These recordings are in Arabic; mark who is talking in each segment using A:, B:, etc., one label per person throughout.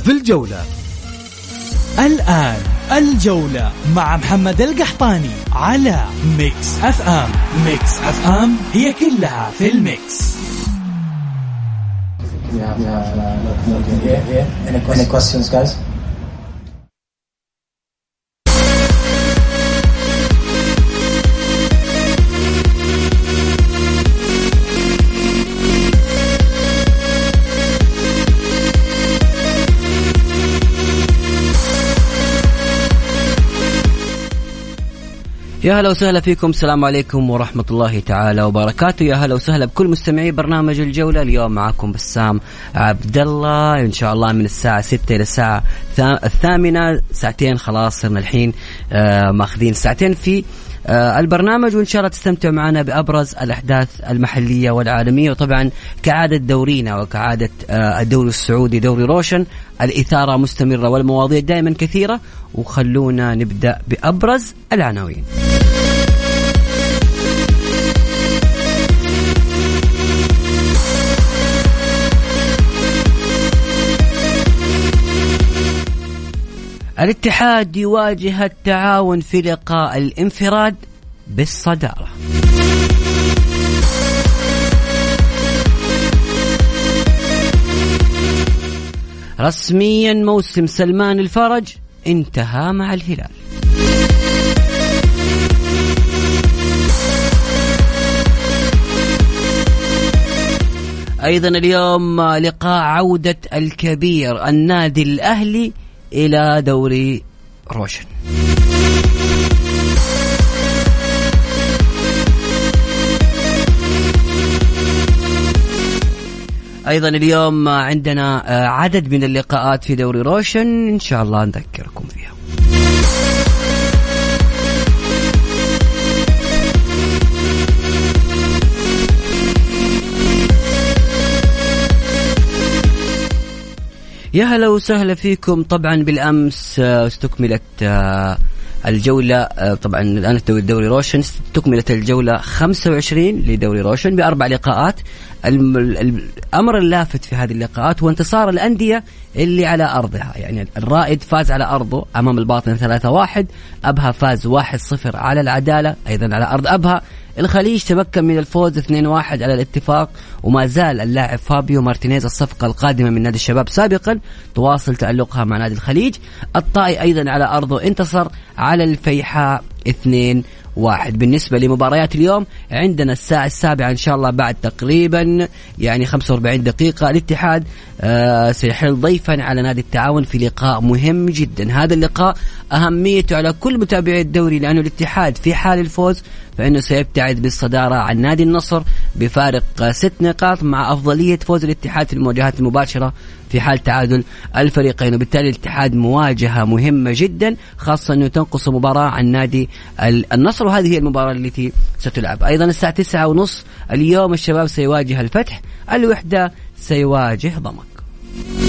A: في الجولة
B: الآن الجولة مع محمد القحطاني على Mix FM Mix FM هي كلها في ال mix
C: Yeah, yeah, yeah, yeah, yeah. Any, any questions, guys?
D: يا هلا وسهلا فيكم. السلام عليكم ورحمة الله تعالى وبركاته. يا هلا وسهلا بكل مستمعي برنامج الجولة. اليوم معكم بسام عبد الله إن شاء الله من الساعة 6 إلى الساعة الثا- الثامنة. ساعتين خلاص صرنا الحين آه، ماخذين ساعتين في آه، البرنامج. وإن شاء الله تستمتعوا معنا بأبرز الأحداث المحلية والعالمية. وطبعا كعادة دورينا وكعادة آه، الدوري السعودي دوري روشن. الإثارة مستمرة والمواضيع دائما كثيرة وخلونا نبدأ بأبرز العناوين. الاتحاد يواجه التعاون في لقاء الانفراد بالصدارة. رسميا موسم سلمان الفرج انتهى مع الهلال. أيضا اليوم لقاء عودة الكبير النادي الأهلي إلى دوري روشن. أيضا اليوم عندنا عدد من اللقاءات في دوري روشن. إن شاء الله نذكركم فيها يا هلا وسهلا فيكم. طبعا بالأمس آه، استكملت آه، الجولة آه، طبعا الآن الدوري دوري روشن استكملت الجولة 25 لدوري روشن بأربع لقاءات. الأمر اللافت في هذه اللقاءات هو انتصار الأندية اللي على أرضها. يعني الرائد فاز على أرضه أمام الباطن 3-1 أبها فاز 1-0 على العدالة أيضا على أرض أبها. الخليج تمكن من الفوز 2-1 على الاتفاق وما زال اللاعب فابيو مارتينيز الصفقة القادمة من نادي الشباب سابقا تواصل تألقها مع نادي الخليج. الطائي أيضا على أرضه انتصر على الفيحاء. 2 واحد. بالنسبة لمباريات اليوم عندنا الساعة السابعة إن شاء الله بعد تقريبا يعني 45 دقيقة الاتحاد آه سيحل ضيفا على نادي التعاون في لقاء مهم جدا. هذا اللقاء أهميته على كل متابعي الدوري لأنه الاتحاد في حال الفوز فإنه سيبتعد بالصدارة عن نادي النصر بفارق آه، ست نقاط مع أفضلية فوز الاتحاد في المواجهات المباشرة في حال تعادل الفريقين. وبالتالي الاتحاد مواجهة مهمة جدا خاصة أنه تنقص مباراة عن نادي ال- النصر وهذه هي المباراة التي ستلعب. أيضا الساعة تسعة ونص اليوم الشباب سيواجه الفتح الوحدة سيواجه ضمك.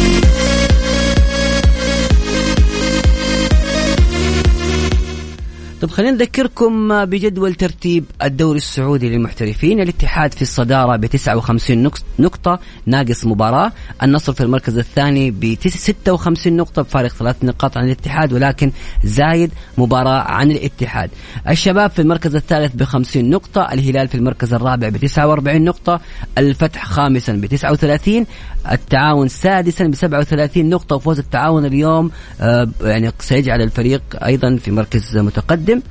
D: طب خلينا نذكركم بجدول ترتيب الدوري السعودي للمحترفين. الاتحاد في الصدارة ب 59 نقص- نقطة ناقص مباراة. النصر في المركز الثاني ب 56 نقطة بفارق ثلاث نقاط عن الاتحاد ولكن زايد مباراة عن الاتحاد. الشباب في المركز الثالث ب 50 نقطة الهلال في المركز الرابع ب 49 نقطة الفتح خامسا ب 39 التعاون سادسا ب 37 نقطة وفوز التعاون اليوم آه، يعني سيجعل الفريق أيضا في مركز متقدم.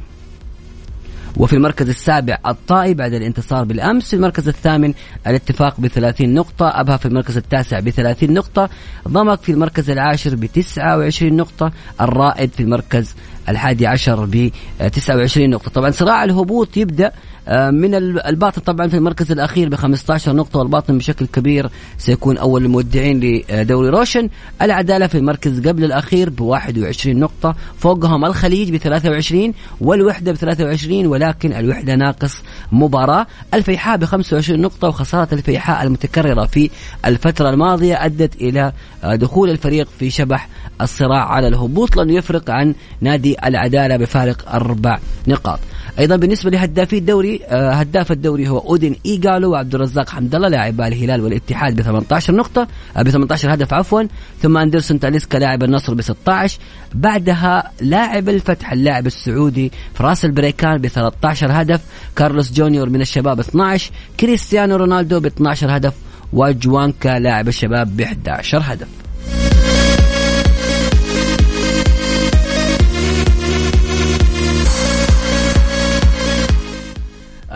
D: وفي المركز السابع الطائي بعد الانتصار بالأمس في المركز الثامن الاتفاق ب 30 نقطة أبها في المركز التاسع ب 30 نقطة ضمك في المركز العاشر ب 29 نقطة الرائد في المركز الحادي عشر ب 29 نقطة. طبعا صراع الهبوط يبدأ آه، من الباطن طبعا في المركز الأخير ب 15 نقطة والباطن بشكل كبير سيكون أول المودعين لدوري روشن. العدالة في المركز قبل الأخير ب 21 نقطة فوقهم الخليج ب 23 والوحدة ب 23 ولكن الوحدة ناقص مباراة. الفيحاء ب 25 نقطة وخسارة الفيحاء المتكررة في الفترة الماضية أدت إلى آه، دخول الفريق في شبح الصراع على الهبوط. لأنه يفرق عن نادي العدالة بفارق أربع نقاط. أيضا بالنسبة لهدافي الدوري آه، هداف الدوري هو أودين ايجالو وعبد الرزاق حمد الله لاعب الهلال والاتحاد ب 18 نقطة آه، ب 18 هدف عفوا. ثم أندرسون تاليسكا لاعب النصر ب 16 بعدها لاعب الفتح اللاعب السعودي فراس البريكان ب 13 هدف. كارلوس جونيور من الشباب 12 كريستيانو رونالدو ب 12 هدف. وجوانكا لاعب الشباب ب 11 هدف.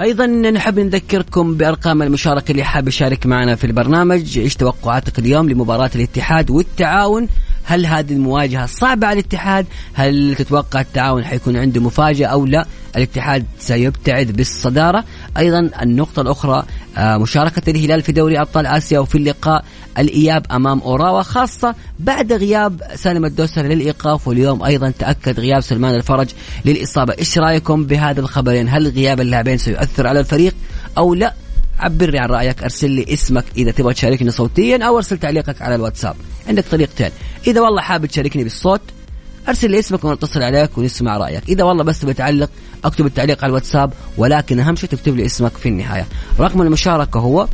D: أيضا نحب نذكركم بأرقام المشاركة اللي حاب يشارك معنا في البرنامج إيش توقعاتك اليوم لمباراة الاتحاد والتعاون؟ هل هذه المواجهة صعبة على الاتحاد؟ هل تتوقع التعاون حيكون عنده مفاجأة أو لا؟ الاتحاد سيبتعد بالصدارة. أيضا النقطة الأخرى آه، مشاركة الهلال في دوري أبطال آسيا وفي اللقاء الإياب أمام أوراوا خاصة بعد غياب سالم الدوسري للإيقاف واليوم أيضا تأكد غياب سلمان الفرج للإصابة. إيش رأيكم بهذا الخبرين؟ هل غياب اللاعبين سيؤثر على الفريق أو لا؟ عبرني عن رأيك أرسل لي اسمك إذا تبغى تشاركني صوتيا أو أرسل تعليقك على الواتساب. عندك طريقتين إذا والله حابب تشاركني بالصوت أرسل لي اسمك ونتصل عليك ونسمع رأيك. إذا والله بس تبي تعلق أكتب التعليق على الواتساب ولكن أهم شيء تكتب لي اسمك في النهاية. رقم المشاركة هو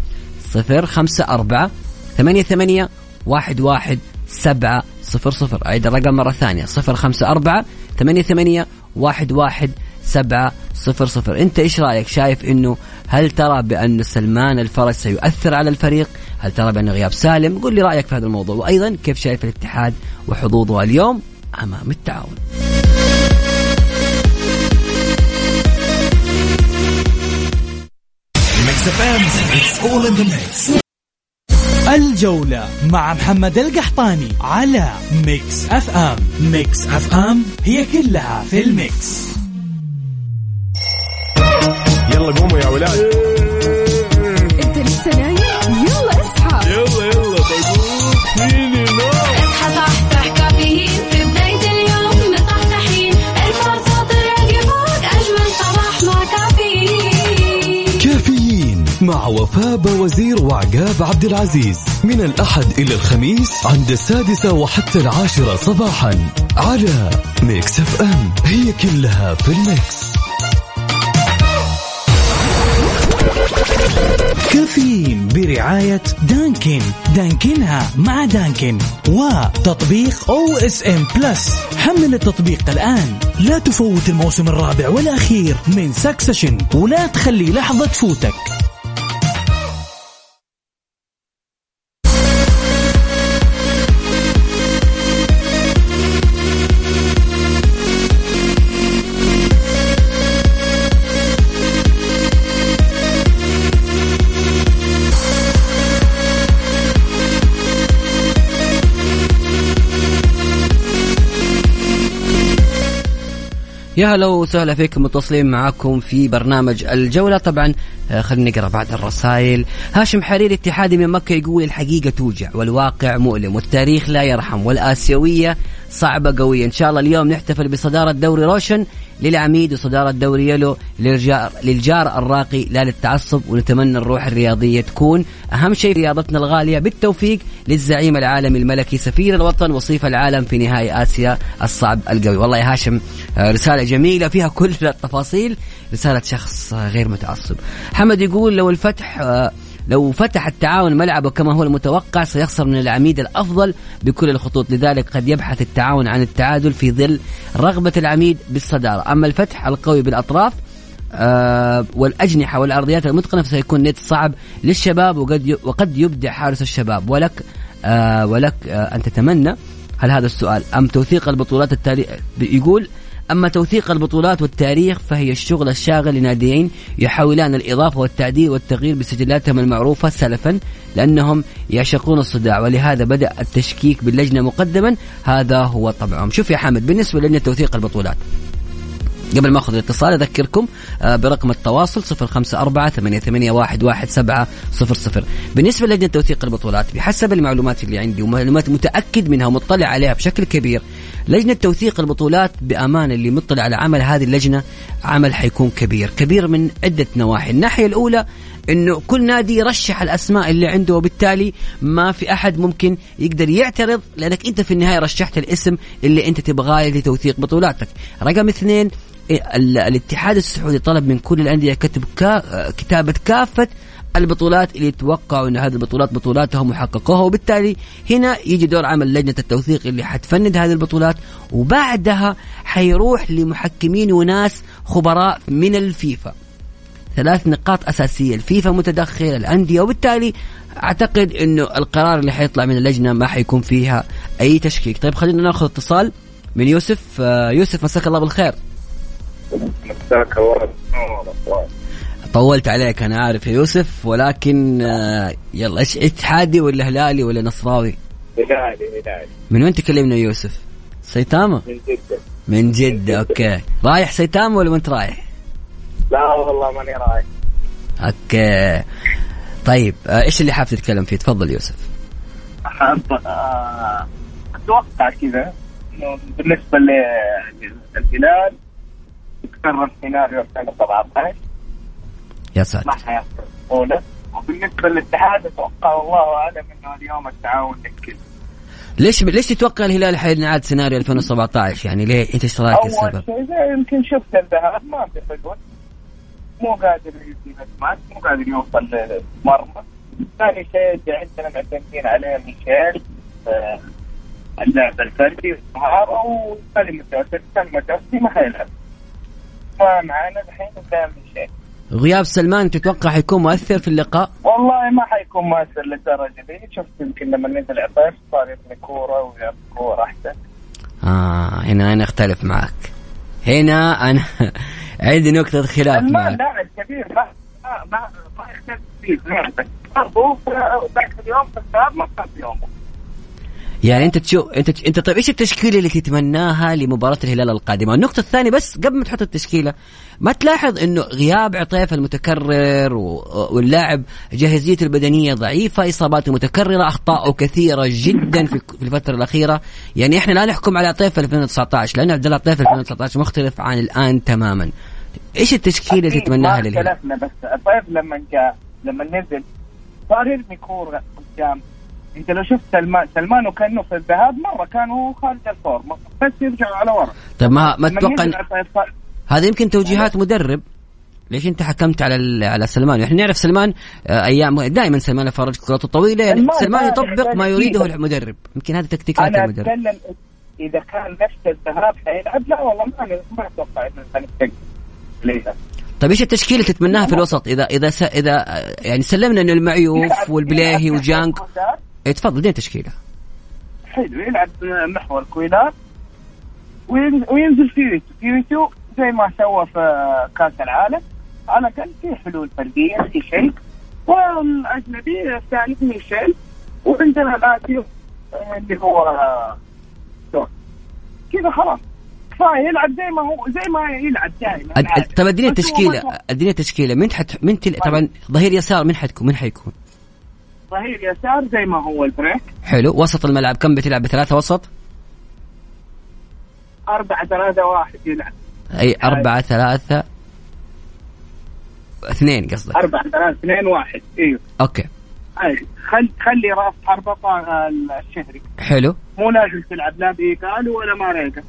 D: 054 ثمانية ثمانية واحد واحد سبعة صفر صفر. أعيد الرقم مرة ثانية. صفر خمسة أربعة ثمانية ثمانية واحد واحد سبعة صفر صفر. أنت إيش رأيك؟ شايف أنه هل ترى بأن سلمان الفرج سيؤثر على الفريق؟ هل ترى بأنه غياب سالم؟ قل لي رأيك في هذا الموضوع. وأيضا كيف شايف الاتحاد وحظوظه اليوم أمام التعاون؟
B: الجولة مع محمد القحطاني على Mix FM Mix FM هي كلها في ال mix.
E: يلا قوموا يا ولاد.
F: انت لسه نايم؟ يلا اصحى.
E: يلا يلا بقوم فيني نام
G: اصحى صحصح كافيين في بداية اليوم مصحصحين الفرصة طلعت فوق أجمل صباح مع كافيين.
A: كافيين مع وفاء بوزير وعقاب عبد العزيز. من الأحد إلى الخميس عند السادسة وحتى العاشرة صباحا على Mix FM. هي كلها في ال mix.
B: كافيين برعاية دانكن. دانكنها مع دانكن. وتطبيق OSN Plus حمل التطبيق الآن. لا تفوت الموسم الرابع والأخير من Succession ولا تخلي لحظة تفوتك.
D: يا هلا وسهلا فيكم متصلين معاكم في برنامج الجولة. طبعا آه، خلينا نقرأ بعض الرسائل. هاشم حريري اتحادي من مكة يقول الحقيقة توجع والواقع مؤلم والتاريخ لا يرحم والآسيوية صعبة قوية. إن شاء الله اليوم نحتفل بصدارة دوري روشن للعميد وصدارة دوري يلو للجار, للجار الراقي لا للتعصب ونتمنى الروح الرياضية تكون أهم شيء رياضتنا الغالية. بالتوفيق للزعيم العالمي الملكي سفير الوطن وصيف العالم في نهائي آسيا الصعب القوي. والله يا هاشم آه، رسالة جميلة فيها كل التفاصيل. رسالة شخص آه، غير متعصب. حمد يقول لو الفتح آه، لو فتح التعاون ملعبه كما هو المتوقع سيخسر من العميد الأفضل بكل الخطوط. لذلك قد يبحث التعاون عن التعادل في ظل رغبة العميد بالصدارة. أما الفتح القوي بالأطراف آه والأجنحة والأرضيات المتقنة فسيكون نت صعب للشباب وقد وقد يبدع حارس الشباب. ولك آه ولك آه أن تتمنى. هل هذا السؤال؟ أم توثيق البطولات التاريخ يقول أما توثيق البطولات والتاريخ فهي الشغل الشاغل لناديين يحاولان الإضافة والتعديل والتغيير بسجلاتهم المعروفة سلفا لأنهم يعشقون الصداع ولهذا بدأ التشكيك باللجنة مقدما. هذا هو طبعهم. شوف يا حمد بالنسبة لنا توثيق البطولات. قبل ما أخذ الاتصال أذكركم آه، برقم التواصل 054 88 11700 بالنسبة للجنة توثيق البطولات بحسب المعلومات اللي عندي ومعلومات متأكد منها ومطلع عليها بشكل كبير لجنة توثيق البطولات بامانه اللي مطلع على عمل هذه اللجنة عمل حيكون كبير كبير من عدة نواحي. الناحية الأولى إنه كل نادي يرشح الأسماء اللي عنده وبالتالي ما في أحد ممكن يقدر يعترض لأنك أنت في النهاية رشحت الاسم اللي أنت تبغاه لتوثيق بطولاتك. رقم اثنين ال- الاتحاد السعودي طلب من كل الأندية كتب كتابة كافة البطولات اللي يتوقعوا إن هذه البطولات بطولاتهم وحققوها وبالتالي هنا يجي دور عمل لجنة التوثيق اللي حتفند هذه البطولات وبعدها حيروح لمحكمين وناس خبراء من الفيفا. ثلاث نقاط أساسية الفيفا متدخل الأندية وبالتالي أعتقد إنه القرار اللي حيطلع من اللجنة ما حيكون فيها أي تشكيك. طيب خلينا نأخذ اتصال من يوسف. آه، يوسف مساك الله بالخير.
E: مساك الله.
D: طولت عليك أنا عارف يا يوسف ولكن آه، يلا إيش اتحادي ولا هلالي ولا نصراوي؟
E: هلالي هلالي.
D: من وين تكلمنا يا يوسف؟ سايتاما؟
E: من جدة.
D: من جدة أوكي. رايح سايتاما ولا ما انت رايح؟
E: لا والله ماني رايح.
D: أوكي. طيب آه، إيش اللي حاب تتكلم فيه؟ تفضل يوسف.
E: أحب آه، أتوقع كذا إنه بالنسبة للهلال يتكرر سيناريو 2017
D: يا
E: ما
D: ساتر
E: حيحصل اولى وبالنسبة للاتحاد أتوقع والله اعلم إنه اليوم التعاون للكل
D: ليش ليش تتوقع الهلال حينعاد سيناريو 2017 يعني ليه؟ انت إيش رايك السبب؟
E: يمكن شفت الذهاب ما في فجوه مو قادر يجيب اسماك مو قادر يوصل للمرمى ثاني شيء عندنا معتمدين عليه ميشيل آه، اللعب الفردي والمهارة وسالم الدوسري سالم الدوسري ما حيلعب. ما معانا الحين الا ميشيل
D: غياب سلمان تتوقع حيكون مؤثر في اللقاء؟
E: والله ما حيكون مؤثر للدرجة دي. شفت يمكن لما نزل عطيف صار يبني كورة ويبني كورة أحسن.
D: آه هنا أنا أختلف معك. هنا أنا عندي نقطة خلاف
E: سلمان
D: معك.
E: لاعب كبير ما ما ما, يختلف فيه. برضه ذاك اليوم في ما كان في يومه
D: يعني انت تشوف انت انت طيب إيش التشكيلة اللي تتمناها لمباراة الهلال القادمة؟ النقطة الثانية بس قبل ما تحط التشكيلة ما تلاحظ إنه غياب عطيف المتكرر واللاعب جاهزيته البدنية ضعيفة، اصاباته متكررة، اخطاؤه كثيرة جدا في في الفترة الأخيرة، يعني إحنا لا نحكم على عطيف في 2019 لأن عبد الله عطيف في 2019 مختلف عن الآن تماما. إيش التشكيلة اللي
E: أكيد
D: تتمناها للهلال؟
E: اختلفنا بس طيب لما جاء لما نزل صار يرمي كورة قدام انت لو شفت سلمان سلمان وكأنه في الذهاب مرة كانوا خارج الفورمه بس يرجعوا على ورا.
D: طيب ما ما إن-
E: عطيف صار-
D: هذا يمكن توجيهات مدرب. ليش انت حكمت على على سلمان؟ إحنا نعرف سلمان آه، أيام دائما سلمان يفرج كراته طويله يعني
E: سلمان
D: سلمان
E: ما
D: يطبق ما يريده. المدرب. يمكن هذه تكتيكات
E: أنا
D: المدرب.
E: أتكلم إذا كان نفس الذهاب حيلعب. لا والله ما ما أتوقع إنه ليها
D: طيب إيش التشكيلة اللي تتمناها في الوسط؟ اذا إذا. إذا يعني سلمنا انه المعيوف والبليهي وجانج إيه، تفضل دي التشكيلة؟
E: حلو يلعب محور كويلار وين- وينزل فيريتو فيريتو زي ما سوى في كأس العالم. على الاقل في حلول فردية في شيء. والاجنبي الثالث ميشيل. وعندنا الاتيو آه، اللي هو. كذا خلاص. كفايه يلعب زي ما هو زي ما يلعب دائما.
D: طب
E: أديني
D: التشكيله أديني التشكيله من حت من تل... طبعا ظهير يسار من حتكون من حيكون؟
E: ظهير يسار زي ما هو البريك.
D: حلو. وسط الملعب كم بتلعب؟ بثلاثة وسط؟
E: أربعة ثلاثة واحد يلعب.
D: أي أربعة ثلاثة اثنين قصدك.
E: أربعة ثلاثة اثنين واحد. أيوه
D: أوكي.
E: عادي خل خلي رأس حربة الشهري.
D: حلو.
E: مو لازم تلعب لا بإيقالو ولا ماريجا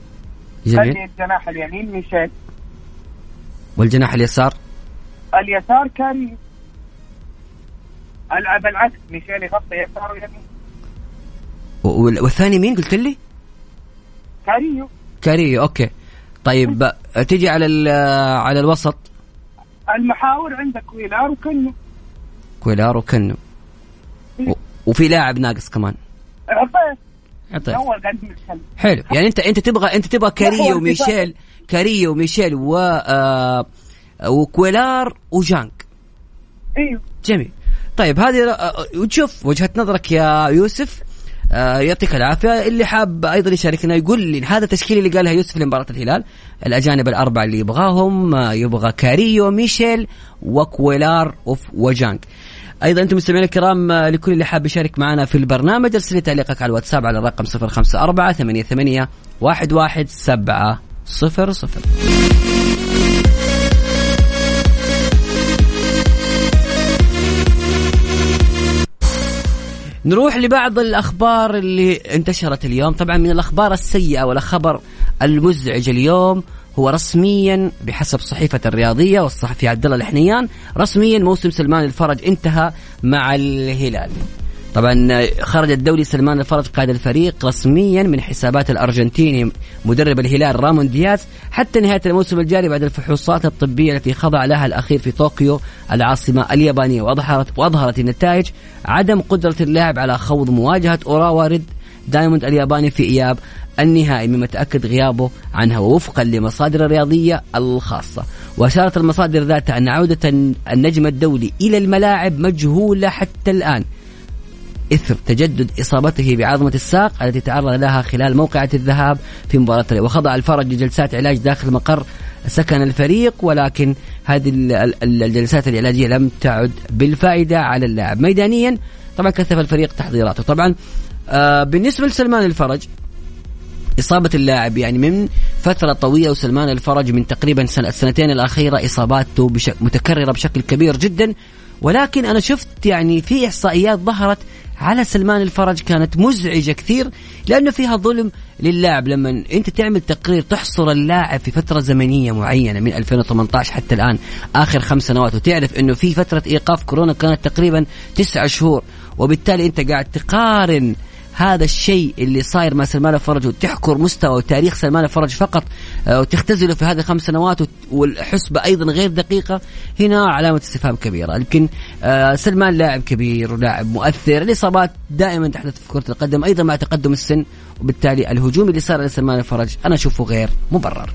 D: جميل.
E: خلي الجناح اليمين ميشيل
D: والجناح اليسار؟
E: اليسار كان ألعب العكس. ميشيل يغطي يسار ويمين
D: والثاني مين قلت لي؟
E: كاريو.
D: كاريو أوكي. طيب تجي على ال- على الوسط.
E: المحاور عندك كويلار وكنو.
D: كويلار وكنو. و- وفي لاعب ناقص كمان. عطيف
E: نتكلم
D: حلو. يعني انت أنت تبغى أنت تبغى كاريو وميشيل كاريو وميشيل و آه وكويلار وجانك.
E: أيوه
D: جميل. طيب هذه آه، وتشوف وجهة نظرك يا يوسف. آه يعطيك العافية. اللي حاب أيضا يشاركنا يقول لي هذا التشكيل اللي قالها يوسف لمباراة الهلال الأجانب الأربعة اللي يبغاهم آه يبغى كاريو ميشيل وكويلار أوف وجانج أيضا أنتم مستمعينا الكرام آه، لكل اللي حاب يشارك معنا في البرنامج أرسل لي تعليقك على الواتساب على الرقم 054 88 11700 نروح لبعض الأخبار اللي انتشرت اليوم. طبعا من الأخبار السيئة والخبر المزعج اليوم هو رسميا بحسب صحيفة الرياضية والصحفي عبد الله الحنيان رسميا موسم سلمان الفرج انتهى مع الهلال. طبعا خرج الدولي سلمان الفرج قائد الفريق رسميا من حسابات الارجنتيني مدرب الهلال رامون دياز حتى نهاية الموسم الجاري بعد الفحوصات الطبية التي خضع لها الأخير في طوكيو العاصمة اليابانية واظهرت وأظهرت النتائج عدم قدرة اللاعب على خوض مواجهة اوراوا ريد دايموند الياباني في إياب النهائي مما تأكد غيابه عنها ووفقا لمصادر الرياضية الخاصة. وأشارت المصادر ذاتها أن عودة النجم الدولي إلى الملاعب مجهولة حتى الآن. إثر تجدد إصابته بعظمة الساق التي تعرض لها خلال موقعة الذهاب في مباراة وخضع الفرج لجلسات علاج داخل مقر سكن الفريق ولكن هذه ال- ال- الجلسات العلاجية لم تعد بالفائدة على اللاعب. ميدانيا طبعا كثف الفريق تحضيراته. طبعا آه بالنسبة لسلمان الفرج إصابة اللاعب يعني من فترة طويلة وسلمان الفرج من تقريبا سنة السنتين الأخيرة إصاباته بشك متكررة بشكل كبير جدا. ولكن أنا شفت يعني في إحصائيات ظهرت على سلمان الفرج كانت مزعجة كثير لأنه فيها ظلم للاعب. لما أنت تعمل تقرير تحصر اللاعب في فترة زمنية معينة من 2018 حتى الآن آخر خمس سنوات وتعرف أنه في فترة إيقاف كورونا كانت تقريبا تسعة شهور وبالتالي أنت قاعد تقارن هذا الشيء اللي صاير مع سلمان الفرج وتحكر مستوى وتاريخ سلمان الفرج فقط آه، وتختزله في هذه الخمس سنوات والحسبة أيضا غير دقيقة هنا علامة استفهام كبيرة. يمكن آه، سلمان لاعب كبير ولاعب مؤثر الإصابات دائما تحدث في كرة القدم أيضا مع تقدم السن وبالتالي الهجوم اللي صار لسلمان الفرج أنا أشوفه غير مبرر.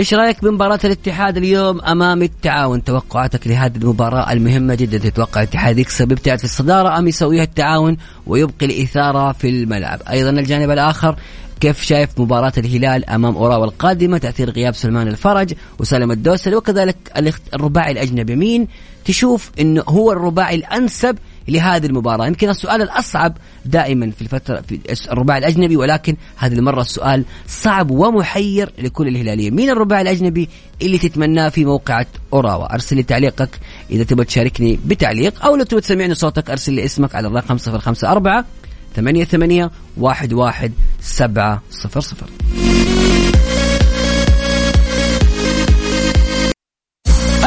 D: إيش رأيك بمباراة الاتحاد اليوم أمام التعاون؟ توقعاتك لهذه المباراة المهمة جدا تتوقع الاتحاد يكسب يبتعد في الصدارة أم يسويها التعاون ويبقي الإثارة في الملعب؟ أيضا الجانب الآخر كيف شايف مباراة الهلال أمام أوراوا القادمة تأثير غياب سلمان الفرج وسالم الدوسري وكذلك الرباعي الأجنبي مين تشوف إنه هو الرباعي الأنسب لهذه المباراة. يمكن السؤال الأصعب دائما في الفترة في الرباعي الأجنبي ولكن هذه المرة السؤال صعب ومحير لكل الهلاليين. مين الرباعي الأجنبي اللي تتمناه في موقعة أوراوا؟ أرسل لي تعليقك إذا تبغى تشاركني بتعليق أو لو تبغى تسمعني صوتك أرسل لي اسمك على الرقم 054 ثمانية ثمانية واحد واحد سبعة صفر صفر.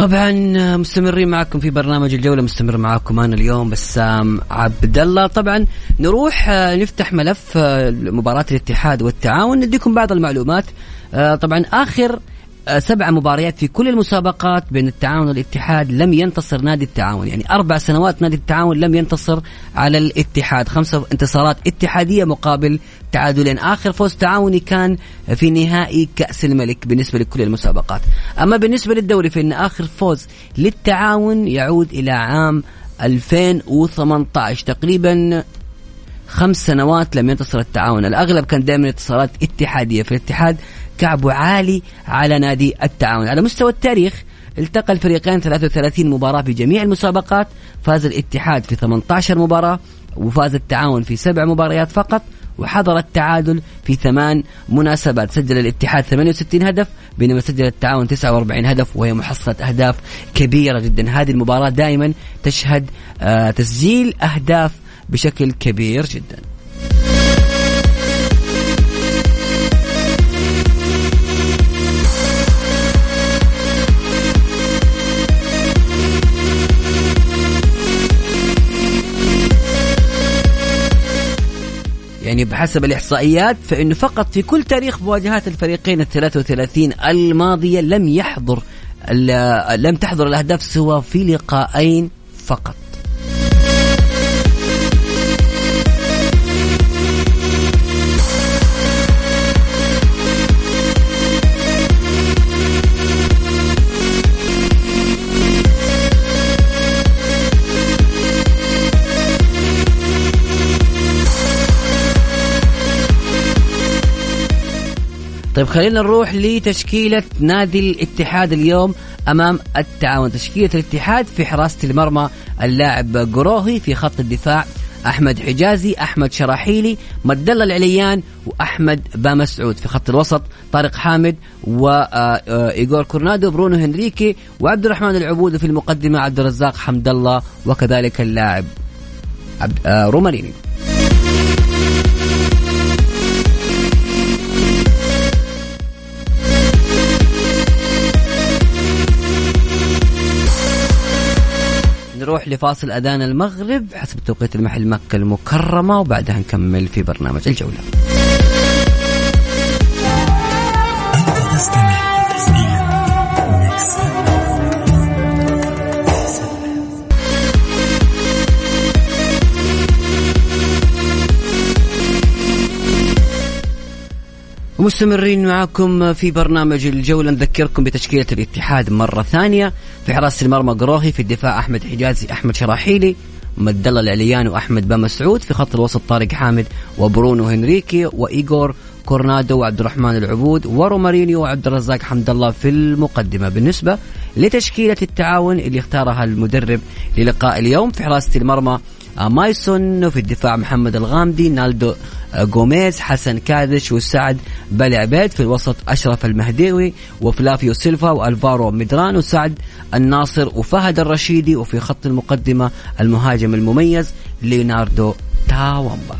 D: طبعا مستمرين معكم في برنامج الجولة مستمر معكم أنا اليوم بسام عبد الله. طبعا نروح آه، نفتح ملف آه، مباراة الاتحاد والتعاون. نديكم بعض المعلومات. آه، طبعا آخر آه، سبع مباريات في كل المسابقات بين التعاون والاتحاد لم ينتصر نادي التعاون. يعني أربع سنوات نادي التعاون لم ينتصر على الاتحاد. خمسه انتصارات اتحادية مقابل تعادلين. آخر فوز تعاوني كان في نهائي كأس الملك بالنسبة لكل المسابقات. أما بالنسبة للدوري فإن آخر فوز للتعاون يعود إلى عام 2018 تقريبا خمس سنوات لم ينتصر التعاون. الأغلب كان دائما انتصارات اتحادية. في الاتحاد كعبه عالي على نادي التعاون. على مستوى التاريخ التقى الفريقين 33 مباراة في جميع المسابقات. فاز الاتحاد في 18 مباراة وفاز التعاون في سبع مباريات فقط وحضر التعادل في ثمان مناسبات. سجل الاتحاد 68 هدف بينما سجل التعاون 49 هدف وهي محصلة أهداف كبيرة جدا. هذه المباراة دائما تشهد آه، تسجيل أهداف بشكل كبير جدا. يعني بحسب الإحصائيات فإنه فقط في كل تاريخ مواجهات الفريقين ال 33 الماضية لم يحضر لم تحضر الأهداف سوى في لقاءين فقط. طيب خلينا نروح لتشكيلة نادي الاتحاد اليوم أمام التعاون. تشكيلة الاتحاد في حراسة المرمى اللاعب قروهي في خط الدفاع أحمد حجازي أحمد شراحيلي مد الله العليان وأحمد بامسعود. في خط الوسط طارق حامد وإيغور كورنادو برونو هنريكي وعبد الرحمن العبود في المقدمة عبد الرزاق حمد الله وكذلك اللاعب آه، روماريني نروح لفاصل أذان المغرب حسب توقيت المحل مكة المكرمة وبعدها نكمل في برنامج الجولة. ومستمرين معكم في برنامج الجولة. نذكركم بتشكيلة الاتحاد مرة ثانية في حراسة المرمى قروهي في الدفاع أحمد حجازي أحمد شراحيلي مد الله العليان وأحمد بامسعود في خط الوسط طارق حامد وبرونو هنريكي وإيغور كورنادو وعبد الرحمن العبود ورومارينيو وعبد الرزاق حمد الله في المقدمة. بالنسبة لتشكيلة التعاون اللي اختارها المدرب للقاء اليوم في حراسة المرمى مايسون وفي الدفاع محمد الغامدي نالدو آه، جوميز حسن كادش وسعد بالعبيد في الوسط أشرف المهديوي وفلافيو سيلفا وألفارو ميدران وسعد الناصر وفهد الرشيدي وفي خط المقدمة المهاجم المميز ليوناردو تاوامبا.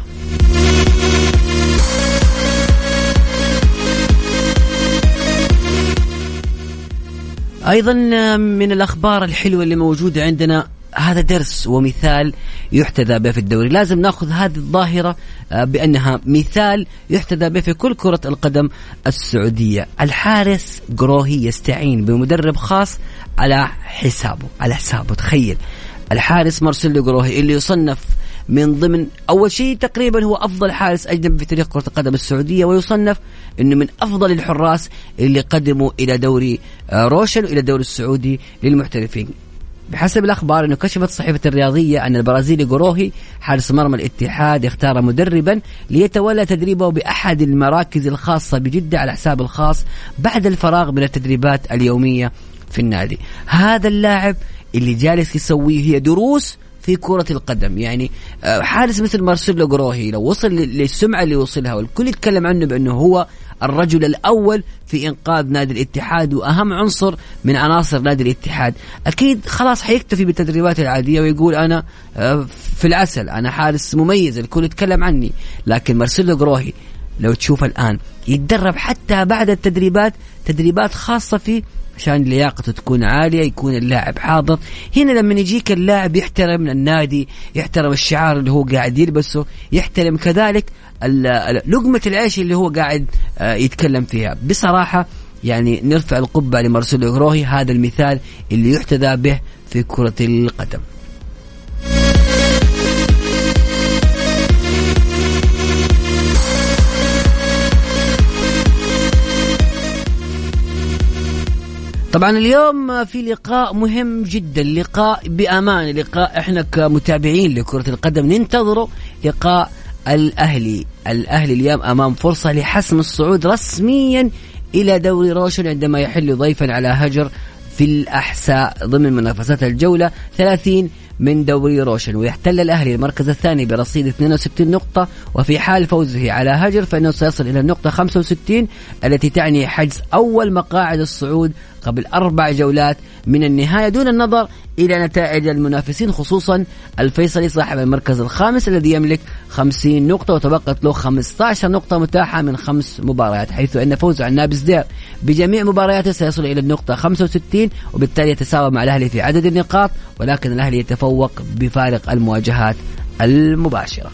D: أيضا من الأخبار الحلوة اللي موجودة عندنا هذا درس ومثال يحتذى به في الدوري. لازم ناخذ هذه الظاهرة آه، بأنها مثال يحتذى به في كل كرة القدم السعودية. الحارس قروهي يستعين بمدرب خاص على حسابه على حسابه. تخيل الحارس مارسيلو قروهي اللي يصنف من ضمن أول شيء تقريبا هو أفضل حارس أجنبي في تاريخ كرة القدم السعودية ويصنف إنه من أفضل الحراس اللي قدموا إلى دوري آه، روشن والى الدوري السعودي للمحترفين. بحسب الأخبار إنه كشفت صحيفة الرياضية أن البرازيلي جوروهي حارس مرمى الاتحاد اختار مدربا ليتولى تدريبه بأحد المراكز الخاصة بجدة على حساب الخاص بعد الفراغ من التدريبات اليومية في النادي. هذا اللاعب اللي جالس يسويه هي دروس في كرة القدم. يعني آه، حارس مثل مارسيلو جروهي لو وصل لل- للسمعة اللي وصلها والكل يتكلم عنه بأنه هو الرجل الأول في إنقاذ نادي الاتحاد وأهم عنصر من عناصر نادي الاتحاد. أكيد خلاص حيكتفي بالتدريبات العادية ويقول أنا آه، في العسل أنا حارس مميز الكل يتكلم عني. لكن مارسيلو جروهي لو تشوف الآن يتدرب حتى بعد التدريبات تدريبات خاصة فيه عشان لياقته تكون عالية يكون اللاعب حاضر. هنا لما يجيك اللاعب يحترم النادي يحترم الشعار اللي هو قاعد يلبسه يحترم كذلك لقمة العيش اللي هو قاعد آه، يتكلم فيها. بصراحة يعني نرفع القبعة لمارسيلو غروهي هذا المثال اللي يحتذى به في كرة القدم. طبعا اليوم في لقاء مهم جدا لقاء بأمان لقاء إحنا كمتابعين لكرة القدم ننتظره لقاء الأهلي. الأهلي اليوم أمام فرصة لحسم الصعود رسميا إلى دوري روشن عندما يحل ضيفا على هجر في الأحساء ضمن منافسات الجولة 30 من دوري روشن. ويحتل الأهلي المركز الثاني برصيد 62 نقطة وفي حال فوزه على هجر فإنه سيصل إلى النقطة 65 التي تعني حجز أول مقاعد الصعود قبل أربع جولات من النهاية دون النظر إلى نتائج المنافسين خصوصا الفيصلي صاحب المركز الخامس الذي يملك 50 نقطة وتبقت له 15 نقطة متاحة من خمس مباريات حيث أن فوزه عن نابس دير بجميع مبارياته سيصل إلى النقطة 65 وبالتالي يتساوى مع الأهلي في عدد النقاط ولكن الأهلي يتفوق بفارق المواجهات المباشرة.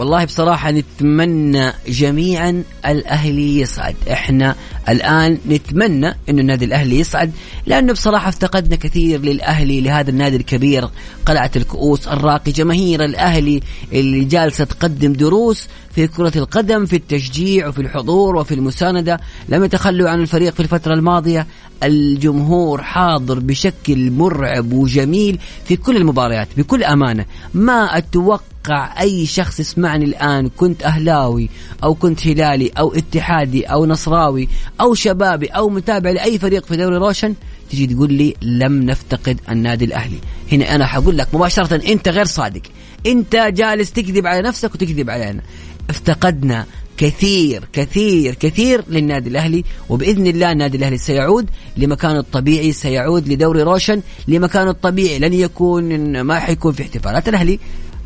D: والله بصراحة نتمنى جميعا الأهلي يصعد. إحنا الآن نتمنى أنه النادي الأهلي يصعد لأنه بصراحة افتقدنا كثير للأهلي لهذا النادي الكبير قلعة الكؤوس الراقي جماهير الأهلي اللي جالسة تقدم دروس في كرة القدم في التشجيع وفي الحضور وفي المساندة. لم يتخلوا عن الفريق في الفترة الماضية. الجمهور حاضر بشكل مرعب وجميل في كل المباريات بكل أمانة. ما أتوقع أي شخص يسمعني الآن كنت أهلاوي أو كنت هلالي أو اتحادي أو نصراوي أو شبابي أو متابع لأي فريق في دوري روشن تجي تقول لي لم نفتقد النادي الأهلي. هنا أنا حقول لك مباشرة أنت غير صادق. أنت جالس تكذب على نفسك وتكذب علينا. افتقدنا كثير كثير كثير للنادي الأهلي وبإذن الله النادي الأهلي سيعود لمكانه الطبيعي سيعود لدوري روشن لمكانه الطبيعي. لن يكون ما حيكون في احتفالات الأهلي.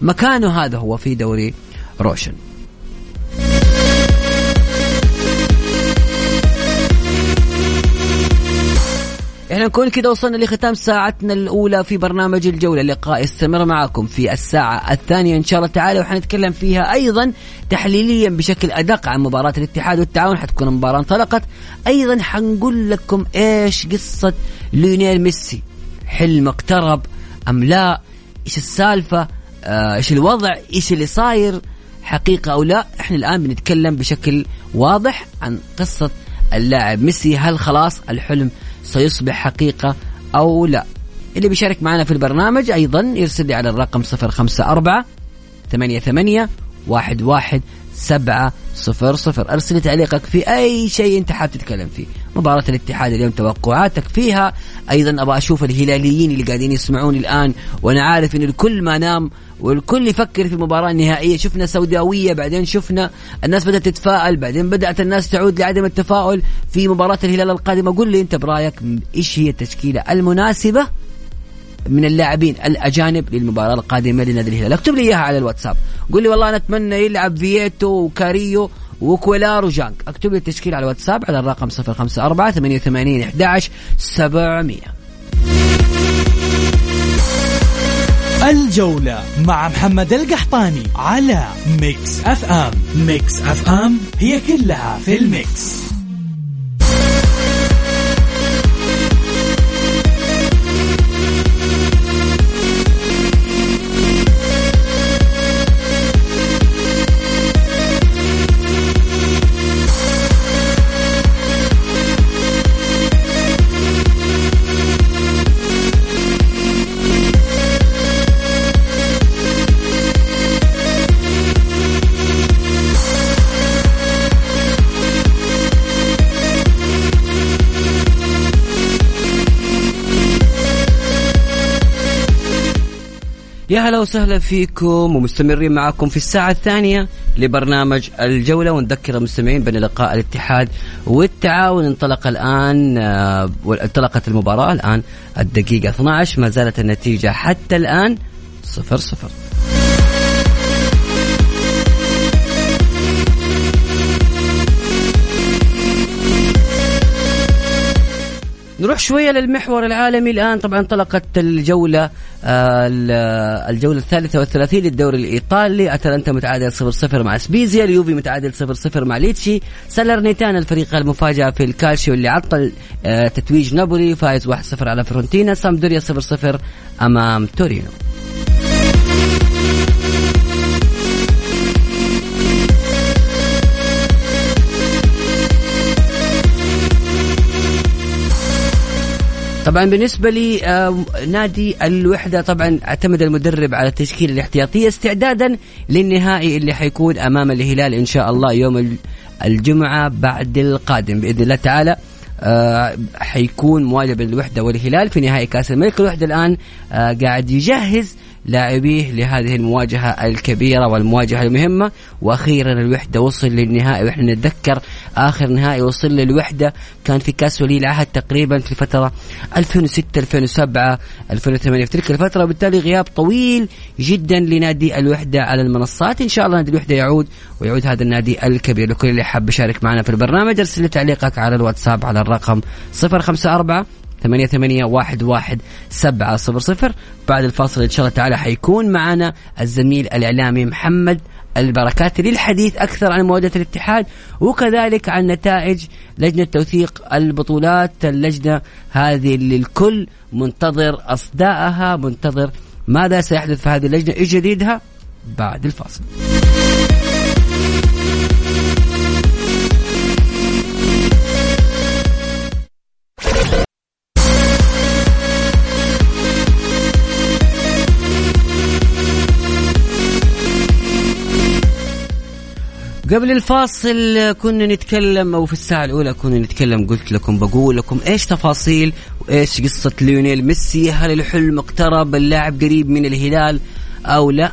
D: مكانه هذا هو في دوري روشن. إحنا نكون كده وصلنا لختام ساعتنا الاولى في برنامج الجولة. اللقاء يستمر معكم في الساعة الثانية إن شاء الله تعالى وحنتكلم فيها أيضا تحليليا بشكل أدق عن مباراة الاتحاد والتعاون. حتكون المباراة انطلقت. أيضا حنقول لكم إيش قصة ليونيل ميسي. حلم اقترب أم لا؟ إيش السالفة؟ آه، إيش الوضع إيش اللي صاير حقيقة أو لا إحنا الآن بنتكلم بشكل واضح عن قصة اللاعب. ميسي هل خلاص الحلم سيصبح حقيقة أو لا؟ اللي بيشارك معنا في البرنامج أيضا يرسل لي على الرقم 054 ثمانية ثمانية واحد واحد سبعة صفر صفر. أرسل تعليقك في أي شيء أنت حاب تتكلم فيه. مباراة الاتحاد اليوم توقعاتك فيها. أيضا أبغى أشوف الهلاليين اللي قاعدين يسمعوني الآن وأنا عارف أن الكل ما نام والكل يفكر في المباراة النهائية. شفنا سوداوية بعدين شفنا الناس بدأت تتفائل بعدين بدأت الناس تعود لعدم التفاؤل. في مباراة الهلال القادمة قل لي أنت برأيك إيش هي التشكيلة المناسبة من اللاعبين الأجانب للمباراة القادمة لنادي الهلال؟ اكتب لي إياها على الواتساب. قول لي والله أنا أتمنى يلعب فييتو وكاريو وكويلار وجانك اكتب لي التشكيل على الواتساب على الرقم 054 88 11 700
B: الجولة مع محمد القحطاني على Mix FM. Mix FM هي كلها في ال mix.
D: يا هلا وسهلا فيكم ومستمرين معكم في الساعة الثانية لبرنامج الجولة ونذكر المستمعين بأن لقاء الاتحاد والتعاون. انطلق الآن آه، انطلقت المباراة الآن الدقيقة 12 ما زالت النتيجة حتى الآن صفر صفر. نروح شوية للمحور العالمي الآن. طبعا انطلقت الجولة آه، ال- الجولة الثالثة والثلاثين للدوري الإيطالي. أتلانتا متعادل 0-0 مع سبيزيا اليوفي متعادل 0-0 مع ليتشي. سالرنيتانا الفريق المفاجأة في الكالشيو اللي عطل آه، تتويج نابولي فايز 1-0 على فيورنتينا سامدوريا 0-0 أمام تورينو. طبعا بالنسبة لي نادي الوحدة طبعا اعتمد المدرب على التشكيلة الاحتياطية استعدادا للنهائي اللي حيكون أمام الهلال إن شاء الله يوم ال- الجمعة بعد القادم. بإذن الله تعالى آه حيكون مواجهة بين الوحدة والهلال في نهائي كأس الملك. الوحدة الآن آه قاعد يجهز لاعبيه لهذه المواجهة الكبيرة والمواجهة المهمة. وأخيرا الوحدة وصل للنهائي. وإحنا نتذكر آخر نهائي وصل للوحدة. كان في كأس ولي العهد تقريبا في الفترة 2006 2007 2008 في تلك الفترة وبالتالي غياب طويل جدا لنادي الوحدة على المنصات. إن شاء الله نادي الوحدة يعود ويعود هذا النادي الكبير. لكل اللي حاب يشارك معنا في البرنامج أرسل لي تعليقك على الواتساب على الرقم 054 ثمانية ثمانية واحد واحد سبعة صفر صفر. بعد الفاصل إن شاء الله تعالى حيكون معنا الزميل الإعلامي محمد البركات للحديث أكثر عن مواجهة الاتحاد وكذلك عن نتائج لجنة توثيق البطولات اللجنة هذه اللي الكل منتظر أصداءها منتظر ماذا سيحدث في هذه اللجنة إيش جديدها؟ بعد الفاصل. قبل الفاصل كنا نتكلم أو في الساعة الأولى كنا نتكلم قلت لكم بقول لكم إيش تفاصيل وإيش قصة ليونيل ميسي؟ هل الحلم اقترب؟ اللاعب قريب من الهلال أو لا؟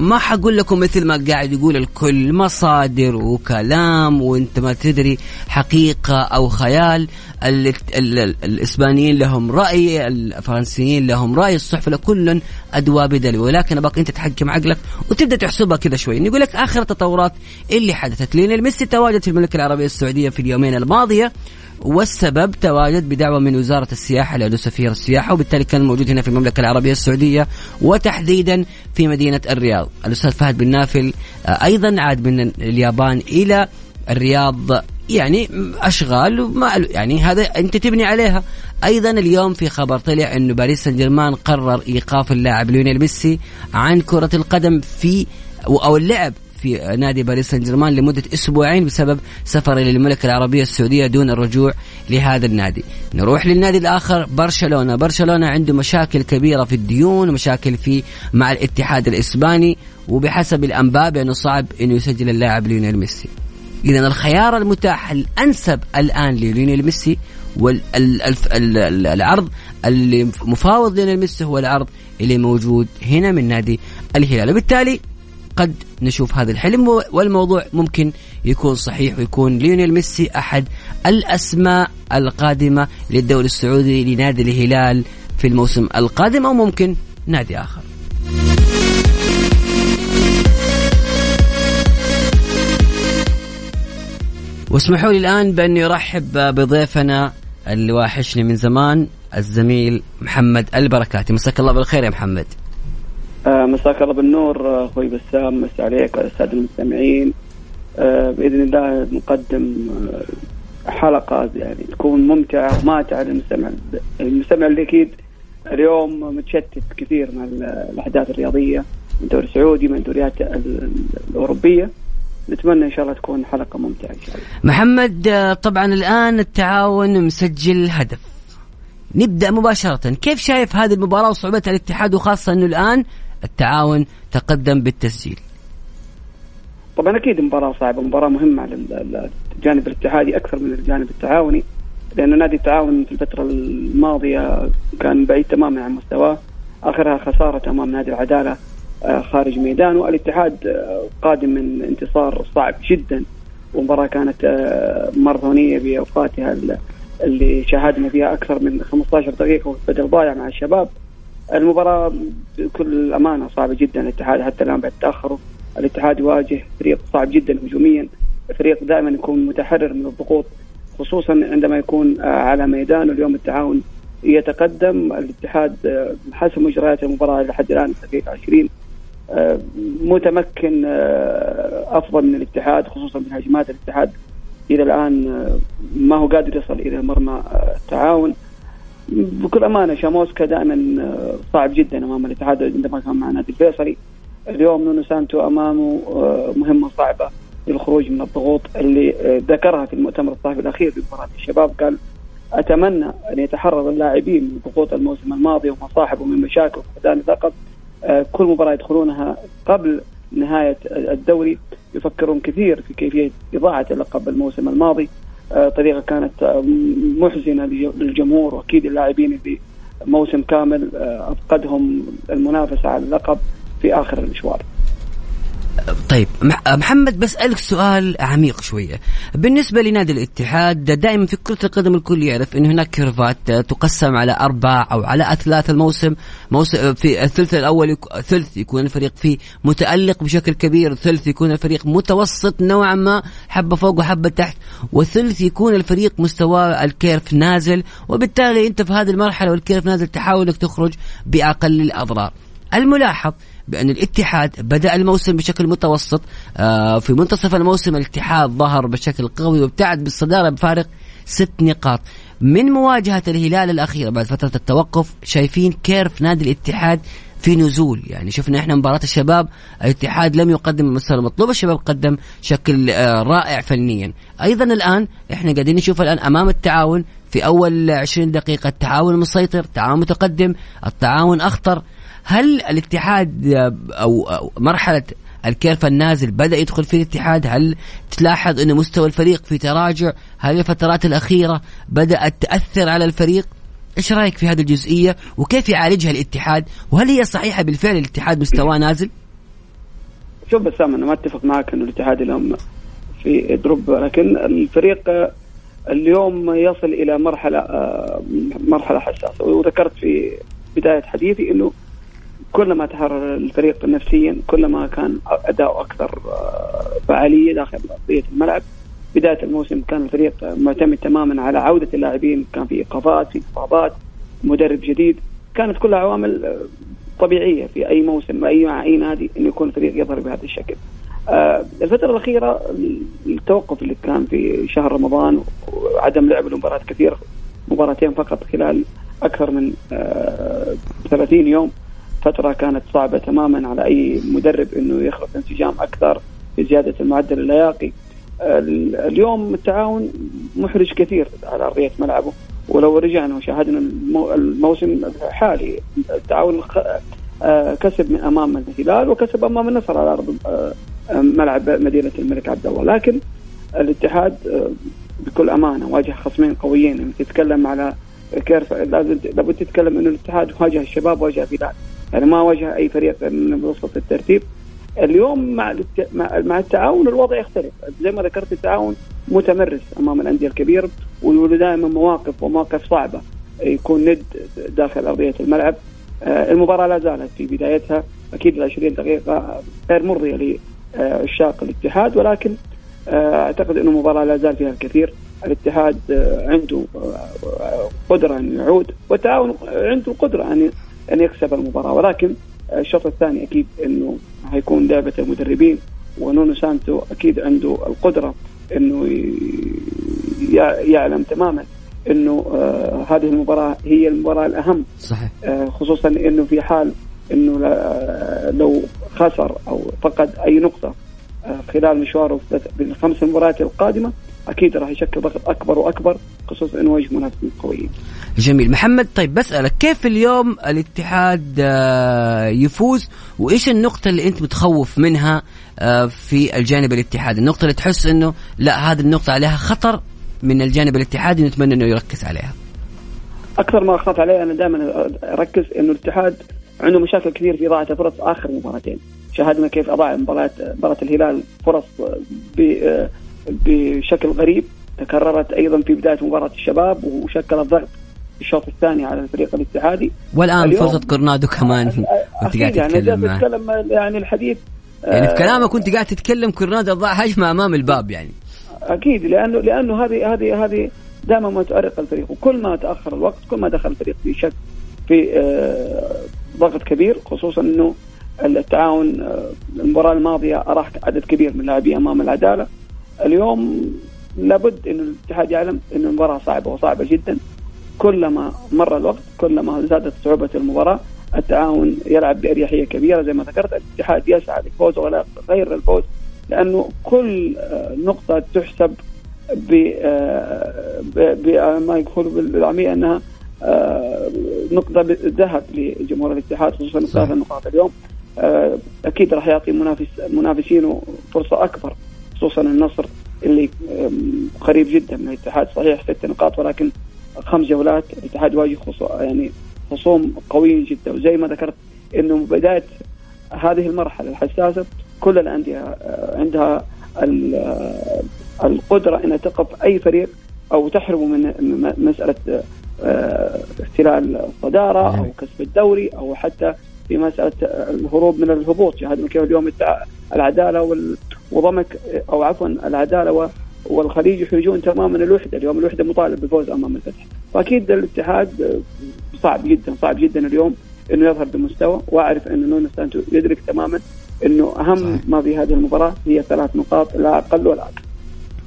D: ما حقول لكم مثل ما قاعد يقول الكل مصادر وكلام وانت ما تدري حقيقة أو خيال ال ال ال الإسبانيين لهم رأي الفرنسيين لهم رأي الصحف كل أدوى بدلو ولكن ابغاك أنت تحكم عقلك وتبدأ تحسبها كذا شوي. يقول لك اخر التطورات اللي حدثت. لين ميسي تواجد في المملكة العربية السعودية في اليومين الماضية. والسبب تواجد بدعوة من وزارة السياحة لأنه سفير السياحة وبالتالي كان موجود هنا في المملكة العربية السعودية وتحديدا في مدينة الرياض. الأستاذ فهد بن نافل آه، أيضا عاد من اليابان إلى الرياض يعني أشغال وما يعني هذا أنت تبني عليها. أيضا اليوم في خبر طلع إنه باريس سان جيرمان قرر إيقاف اللاعب ليونيل ميسي عن كرة القدم في أو اللعب في نادي باريس سان جيرمان لمدة أسبوعين بسبب سفره للمملكة العربية السعودية دون الرجوع لهذا النادي. نروح للنادي الآخر برشلونة، برشلونة عنده مشاكل كبيرة في الديون ومشاكل في مع الاتحاد الإسباني وبحسب الأنباء بأنه صعب إنه يسجل اللاعب ليونيل ميسي. اذا الخيار المتاح الأنسب الآن لليونيل ميسي والعرض اللي مفاوض ليونيل ميسي هو العرض اللي موجود هنا من نادي الهلال وبالتالي قد نشوف هذا الحلم والموضوع ممكن يكون صحيح ويكون ليونيل ميسي أحد الأسماء القادمة للدوري السعودي لنادي الهلال في الموسم القادم أو ممكن نادي آخر. واسمحوا لي الآن بأني أرحب بضيفنا اللي واحشني من زمان الزميل محمد البركاتي مساك الله بالخير يا محمد.
H: آه، مساك الله بالنور آه، أخوي بسام مسا عليك وعلى السادة المستمعين. آه، بإذن الله نقدم حلقة يعني تكون ممتعة وماتعة للمستمع. المستمع اللي أكيد اليوم متشتت كثير مع الأحداث الرياضية. من الدوري السعودي من الدوريات الأوروبية. نتمنى إن شاء الله تكون حلقة ممتعة إن شاء الله.
D: محمد طبعا الآن التعاون مسجل هدف. نبدأ مباشرة، كيف شايف هذه المباراة وصعوبه الاتحاد وخاصة إنه الآن التعاون تقدم بالتسجيل.
H: طبعا أكيد مباراة صعبة مباراة مهمة على الجانب الاتحادي أكثر من الجانب التعاوني لأنه نادي التعاون في الفترة الماضية كان بعيد تماما عن مستواه. آخرها خسارة أمام نادي العدالة آه، خارج ميدانه الاتحاد آه، قادم من انتصار صعب جدا. ومباراة كانت آه، ماراثونيه بأوقاتها اللي شاهدنا فيها أكثر من 15 دقيقة بدل ضايع مع الشباب. المباراة بكل أمانة صعبة جدا. الاتحاد حتى الآن بعد تأخره الاتحاد يواجه فريق صعب جدا هجوميا. فريق دائما يكون متحرر من الضغوط خصوصا عندما يكون على ميدان اليوم التعاون يتقدم. الاتحاد حسب مجريات المباراة لحد الآن دقيقة 20 متمكن أفضل من الاتحاد خصوصا من هجمات الاتحاد. إلى الآن ما هو قادر يصل إلى مرمى التعاون. بكل أمانة شاموسكا دائما آه، صعب جدا أمام الاتحاد عندما كان مع نادي الفيصلي اليوم نونو سانتو أمامه آه، مهمة صعبة للخروج من الضغوط اللي آه، ذكرها في المؤتمر الصحفي الأخير في مباراة الشباب. قال أتمنى أن يتحرر اللاعبين من ضغوط الموسم الماضي ومصاحبه من مشاكل وفقدان الثقه كل مباراة يدخلونها قبل نهاية الدوري يفكرون كثير في كيفية إضاعة اللقب الموسم الماضي طريقة كانت آه، محزنة لج- للجمهور وأكيد اللاعبين اللي موسم كامل آه، أفقدهم المنافسة على اللقب في آخر المشوار.
D: طيب مح- محمد بسألك سؤال عميق شوية. بالنسبة لنادي الاتحاد دائما في كرة القدم الكل يعرف أن هناك curve ات تقسم على أربع أو على أثلاث الموسم. موسم في الثلث الأول ثلث يكون الفريق فيه متألق بشكل كبير ثلث يكون الفريق متوسط نوعا ما حبة فوق وحبة تحت وثلث يكون الفريق مستوى ال curve نازل. وبالتالي أنت في هذه المرحلة وال curve نازل تحاول تخرج بأقل الأضرار. الملاحظ بأن الاتحاد بدأ الموسم بشكل متوسط آه، في منتصف الموسم الاتحاد ظهر بشكل قوي وابتعد بالصدارة بفارق ست نقاط. من مواجهة الهلال الأخيرة بعد فترة التوقف شايفين كيرف نادي الاتحاد في نزول. يعني شفنا إحنا مباراة الشباب الاتحاد لم يقدم المستوى المطلوب الشباب قدم شكل آه، رائع فنيا. أيضا الآن إحنا قاعدين نشوف الآن أمام التعاون في أول 20 دقيقة التعاون مسيطر التعاون متقدم التعاون أخطر. هل الاتحاد أو مرحلة ال curve النازل بدأ يدخل في الاتحاد؟ هل تلاحظ انه مستوى الفريق في تراجع؟ هل الفترات الأخيرة بدات تاثر على الفريق؟ إيش رأيك في هذه الجزئية؟ وكيف يعالجها الاتحاد؟ وهل هي صحيحة بالفعل الاتحاد مستواه نازل؟
H: شوف بسام أنا ما أتفق معك إنه الاتحاد اليوم في drop لكن الفريق اليوم يصل إلى مرحلة آه، مرحلة حساسة. وذكرت في بداية حديثي إنه كلما تحرر الفريق نفسيا كلما كان أداؤه أكثر آه، فعالية داخل أرضية الملعب بداية الموسم كان الفريق معتمد تماما على عودة اللاعبين كان في إيقافات في اصابات مدرب جديد كانت كلها عوامل آه، طبيعية في أي موسم أي مع أي نادي انه يكون الفريق يظهر بهذا الشكل. آه، الفترة الأخيرة التوقف اللي كان في شهر رمضان وعدم لعب المباريات كثيرة مباراتين فقط خلال أكثر من آه، 30 يوم فترة كانت صعبة تماما على أي مدرب إنه يخلق انسجام أكثر في زيادة المعدل اللياقي. اليوم التعاون محرج كثير على أرضية ملعبه. ولو رجعنا وشاهدنا المو- الموسم الحالي التعاون آه، كسب من أمام الهلال وكسب أمام النصر على أرض آه، ملعب مدينة الملك عبد الله. لكن الاتحاد آه، بكل أمانة واجه خصمين قويين. تتكلم على كيرف لازم لابد تتكلم إنه الاتحاد واجه الشباب واجه الهلال. يعني ما واجه أي فريق من متوسط الترتيب. اليوم مع مع التعاون الوضع يختلف. زي ما ذكرت التعاون متمرس أمام الأندية الكبيره وله دائما مواقف ومواقف صعبة. يكون ند داخل أرضية الملعب. آه، المباراة لا زالت في بدايتها. أكيد ال 20 دقيقة غير مرضية لعشاق الاتحاد ولكن آه، أعتقد إنه المباراة لا زال فيها الكثير. الاتحاد آه، عنده قدرة أن يعود والتعاون عنده قدرة أن أن يكسب المباراة. ولكن الشوط الثاني أكيد إنه حيكون لعبة المدربين ونونو سانتو أكيد عنده القدرة إنه ي- يعلم تماما إنه آه هذه المباراة هي المباراة الأهم.
D: صحيح.
H: آه خصوصا إنه في حال إنه لا- لو خسر أو فقد أي نقطة آه خلال مشواره في الخمس مباريات القادمة أكيد راح يشكل ضغط أكبر وأكبر خصوصا إنه يواجه منافسين قويين.
D: جميل. محمد طيب بسألك كيف اليوم الاتحاد آه، يفوز؟ وإيش النقطة اللي أنت متخوف منها آه، في الجانب الاتحادي؟ النقطة اللي تحس أنه لا هذه النقطة عليها خطر من الجانب الاتحادي نتمنى أنه يركز عليها.
H: أكثر ما أخاف عليه أنا دائما أركز إنه الاتحاد عنده مشاكل كثير في إضاعة الفرص آخر مباراتين. شاهدنا كيف أضاع مباراه مباراة الهلال فرص ب- بشكل غريب تكررت أيضا في بداية مباراة الشباب وشكلت ضغط في الشوط الثاني على الفريق الاتحادي.
D: والآن
H: اليوم-
D: فرصة كورنادو كمان
H: أكيد
D: قاعد
H: يعني
D: تتكلم معه.
H: أتكلم يعني الحديث
D: يعني في
H: آه،
D: كلامك كنت قاعد تتكلم كورنادو ضاع هجمة أمام الباب يعني.
H: أكيد لأنه لأنه هذه هذه هذه دائما ما تؤرق الفريق وكل ما تأخر الوقت كل ما دخل الفريق في شك في آه، ضغط كبير خصوصا إنه التعاون آه، المباراة الماضية اراح عدد كبير من اللاعبين أمام العدالة. اليوم لابد انه الاتحاد يعلم إن المباراة صعبة وصعبة جدا. كلما مر الوقت كلما زادت صعوبة المباراة التعاون يلعب بأريحية كبيرة. زي ما ذكرت الاتحاد يسعى للفوز ولا غير الفوز لأنه كل آه، نقطة تحسب ب آه، ما يقولوا بالعاميه أنها آه، نقطة ذهب لجمهور الاتحاد خصوصا ثلاث نقاط اليوم. آه، أكيد راح يعطي منافس منافسينه فرصة أكبر. خصوصا النصر اللي قريب جدا من الاتحاد. صحيح ست نقاط ولكن خمس جولات الاتحاد يواجه خصو- يعني خصوم قويين جدا. وزي ما ذكرت إنه بداية هذه المرحلة الحساسة كل الأندية آه، عندها آه، القدرة إنها تقف أي فريق أو تحرمه من من مسألة آه، احتلال الصداره أو كسب الدوري أو حتى في مسألة الهروب من الهبوط شاهدنا كيف اليوم العدالة وضمك أو عفوا العدالة والخليج يحرجون تماما الوحدة، اليوم الوحدة مطالب بالفوز أمام الفتح، فاكيد الاتحاد آه، صعب جدا صعب جدا اليوم إنه يظهر بمستوى وأعرف انه نونو سانتو يدرك تماما إنه أهم
D: صحيح.
H: ما في هذه المباراة هي ثلاث نقاط لا أقل ولا أكثر.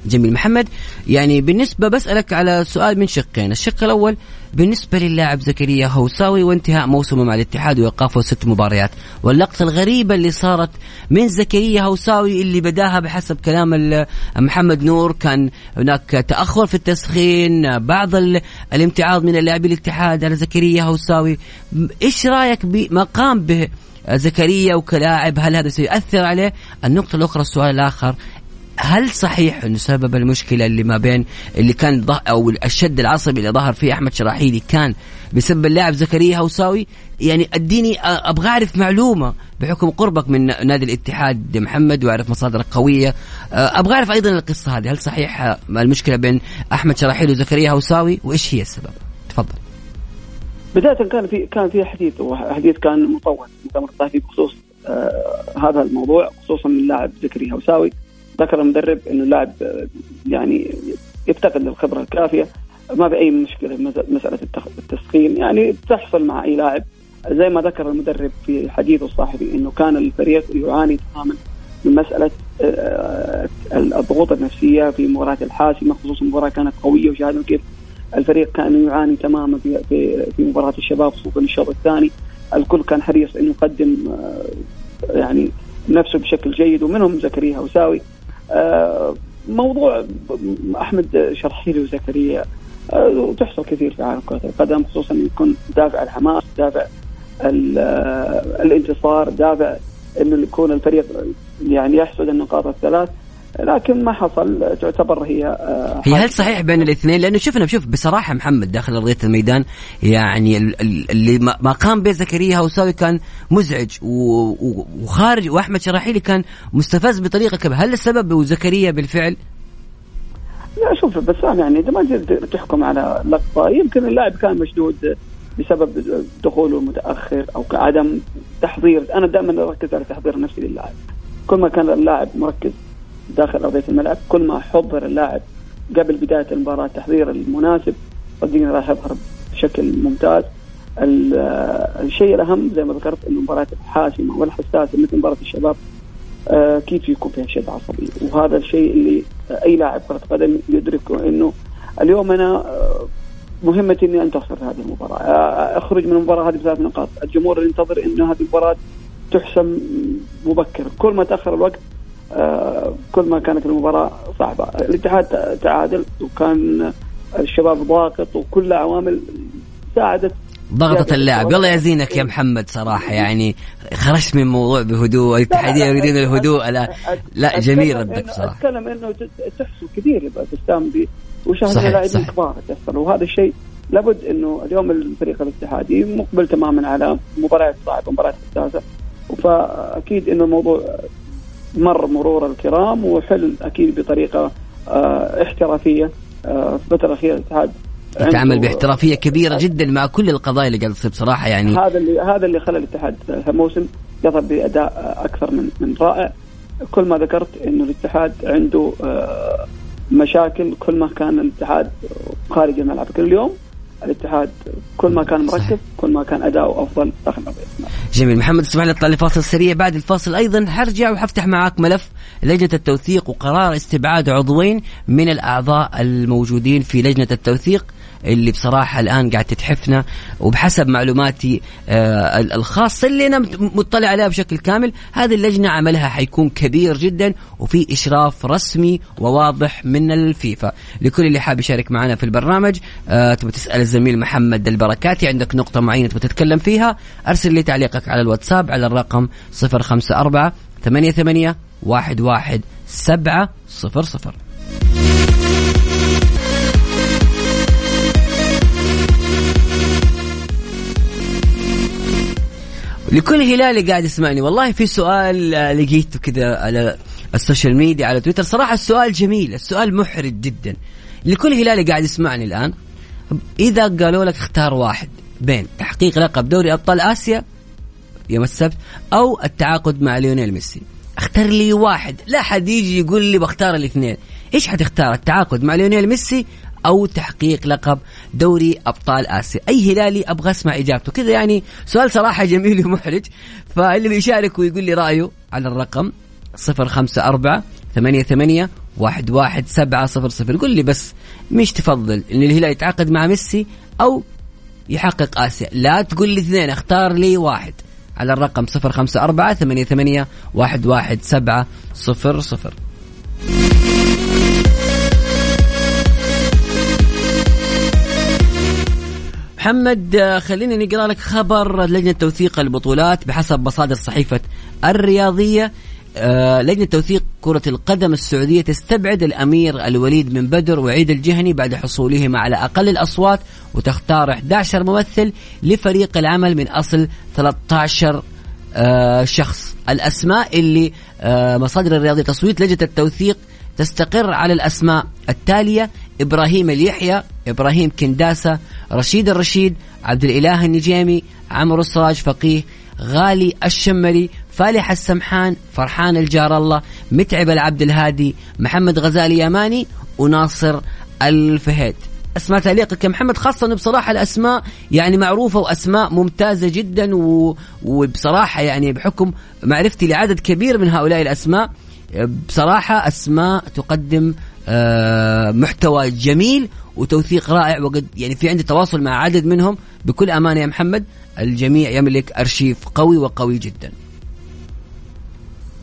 D: جميل. محمد يعني بالنسبة بسألك على سؤال من شقين. الشق الأول بالنسبة للاعب زكريا هوساوي وانتهاء موسمه مع الاتحاد وإيقافه ست مباريات. واللقطة الغريبة اللي صارت من زكريا هوساوي اللي بداها بحسب كلام محمد نور كان هناك تأخر في التسخين بعض ال- الامتعاض من اللاعبين الاتحاد على زكريا هوساوي إيش رأيك بما قام به زكريا وكلاعب؟ هل هذا سيؤثر عليه؟ النقطة الأخرى السؤال الآخر هل صحيح انه سبب المشكلة اللي ما بين اللي كان أو الشد العصبي اللي ظهر فيه أحمد شراحيلي كان بسبب اللاعب زكريا هوساوي؟ يعني أديني أبغى أعرف معلومة بحكم قربك من نادي الاتحاد محمد وأعرف مصادرك قوية. أبغى أعرف أيضا القصة هذه. هل صحيح المشكلة بين أحمد شراحيلي وزكريا هوساوي؟ وإيش هي السبب؟ تفضل.
H: بداية كان في كان في حديث وحديث كان مطول بخصوص آه هذا الموضوع خصوصا من اللاعب زكريا هوساوي. ذكر المدرب إنه اللاعب يعني يفتقد الخبرة الكافية. ما في أي مشكلة مس- مسألة التسخين. يعني بتحصل مع أي لاعب. زي ما ذكر المدرب في حديثه الصحفي إنه كان الفريق يعاني تماما من مسألة آه، الضغوط النفسية في المباراه الحاسمه خصوصا المباراه كانت قوية وشاهدنا كيف الفريق كان يعاني تماما في في, في مباراة الشباب خصوصا الشوط الثاني. الكل كان حريص إنه يقدم آه، يعني نفسه بشكل جيد. ومنهم زكريا هوساوي موضوع ب- أحمد شرحيلي وزكريا آه، تحصل كثير في عالم كرة القدم خصوصا يكون دافع الحماس دافع آه، الانتصار دافع إنه يكون الفريق يعني يحصد النقاط الثلاث. لكن ما حصل تعتبر هي آه،
D: هي هل. صحيح بين الاثنين؟ لأنه شفنا شوف بصراحة محمد داخل أرضية الميدان يعني ال- ال- اللي ما قام به زكريا هوساوي كان مزعج وخارج وأحمد شراحيلي كان مستفز بطريقة كبيرة. هل السبب زكريا بالفعل؟
H: لا شوف بسام يعني إذا ما تحكم على لقطة يمكن اللاعب كان مشدود بسبب دخوله متاخر أو عدم تحضير. أنا دائما أركز على تحضير نفسي للاعب. كل ما كان اللاعب مركز داخل أرضية الملعب كل ما حضر اللاعب قبل بداية المباراة التحضير المناسب صدقني راح يظهر بشكل ممتاز. ال- الشيء الأهم زي ما ذكرت إنه المباراه الحاسمه والحساسه مثل مباراة الشباب آه، أكيد يكون فيها شد عصبي وهذا الشيء اللي أي لاعب كرة قدم يدركه إنه اليوم أنا آه، مهمتي إني أنتصر هذه المباراة. آه، أخرج من المباراة هذه بثلاث نقاط. الجمهور ينتظر إنه هذه المباراة تحسم مبكر. كل ما تأخر الوقت آه، كل ما كانت المباراة صعبة. الاتحاد تعادل وكان الشباب ضاغط وكل عوامل ساعدت.
D: ضغطت
H: يعني
D: اللاعب يلا يا زينك يا محمد صراحة يعني خرجت من الموضوع بهدوء. الاتحاديه يريدون الهدوء. لا لا جميل
H: أتكلم
D: ردك
H: إنه-
D: صراحة.
H: أتكلم إنه ت- تحصل كثير يبقى تستام
D: صحيح،
H: لاعبين. كبار تحصل وهذا الشيء لابد إنه اليوم الفريق الاتحادي مقبل تماما على مباريات صعبة مباريات حساسه فأكيد إنه الموضوع مر مرور الكرام وحل أكيد بطريقة آه، احترافية آه، في الفترة الأخيرة الاتحاد
D: يتعامل
H: عنده-
D: باحترافية كبيرة جدا مع كل القضايا اللي قاعدة تصير بصراحة يعني
H: هذا اللي هذا اللي خلى الاتحاد هالموسم يظهر بأداء أكثر من من رائع. كل ما ذكرت إنه الاتحاد عنده آه، مشاكل كل ما كان الاتحاد خارج الملعب. لكن اليوم الاتحاد كل ما كان مركز
D: صحيح.
H: كل ما كان اداؤه أفضل. داخل
D: جميل. محمد اسمح لي أطلع لفاصل سريع. بعد الفاصل أيضا حرجع وحفتح معاك ملف لجنة التوثيق وقرار استبعاد عضوين من الأعضاء الموجودين في لجنة التوثيق اللي بصراحة الآن قاعد تتحفنا. وبحسب معلوماتي آه ال- الخاصة اللي أنا مطلع عليها بشكل كامل هذه اللجنة عملها حيكون كبير جدا وفي إشراف رسمي وواضح من الفيفا. لكل اللي حاب يشارك معنا في البرنامج آه تبغى تسأل الزميل محمد البركاتي عندك نقطة معينة تبغى تتكلم فيها أرسل لي تعليقك على الواتساب على الرقم 054 88 11 700 لكل هلالي قاعد يسمعني والله في سؤال آه، لقيته كذا على ال social media على تويتر. صراحة السؤال جميل السؤال محرج جدا. لكل هلالي قاعد يسمعني الآن إذا قالوا لك اختار واحد بين تحقيق لقب دوري أبطال آسيا يوم السبت أو التعاقد مع ليونيل ميسي. اختار لي واحد. لا حد يجي يقول لي بختار الاثنين. إيش حتختار؟ التعاقد مع ليونيل ميسي أو تحقيق لقب دوري أبطال آسيا؟ أي هلالي أبغى أسمع إجابته. كذا يعني سؤال صراحة جميل ومحرج. فاللي بيشارك ويقول لي رأيه على الرقم 054 ثمانية ثمانية واحد واحد سبعة صفر صفر. قل لي بس مش تفضل إن الهلال يتعاقد مع ميسي أو يحقق آسيا؟ لا تقول لي اثنين اختار لي واحد. على الرقم صفر خمسة أربعة ثمانية ثمانية واحد واحد سبعة صفر صفر. محمد خلينا نقرأ لك خبر لجنة توثيق البطولات بحسب مصادر صحيفة الرياضية. آه، لجنة توثيق كرة القدم السعودية تستبعد الأمير الوليد من بدر وعيد الجهني بعد حصولهما على أقل الأصوات وتختار 11 ممثل لفريق العمل من أصل 13 آه، شخص. الأسماء اللي آه، مصادر الرياضيه تصويت لجنة التوثيق تستقر على الأسماء التالية إبراهيم اليحيى إبراهيم كنداسة رشيد الرشيد عبد الإله النجيمي عمرو السراج فقيه غالي الشمري فالح السمحان فرحان الجار الله متعب العبد الهادي محمد غزالي يماني وناصر الفهيد. أسماء تليقك يا محمد خاصة انه بصراحة الأسماء يعني معروفة وأسماء ممتازة جدا و... وبصراحة يعني بحكم معرفتي لعدد كبير من هؤلاء الأسماء بصراحة أسماء تقدم آه، محتوى جميل وتوثيق رائع وقد يعني في عندي تواصل مع عدد منهم. بكل امانه يا محمد الجميع يملك أرشيف قوي وقوي جدا.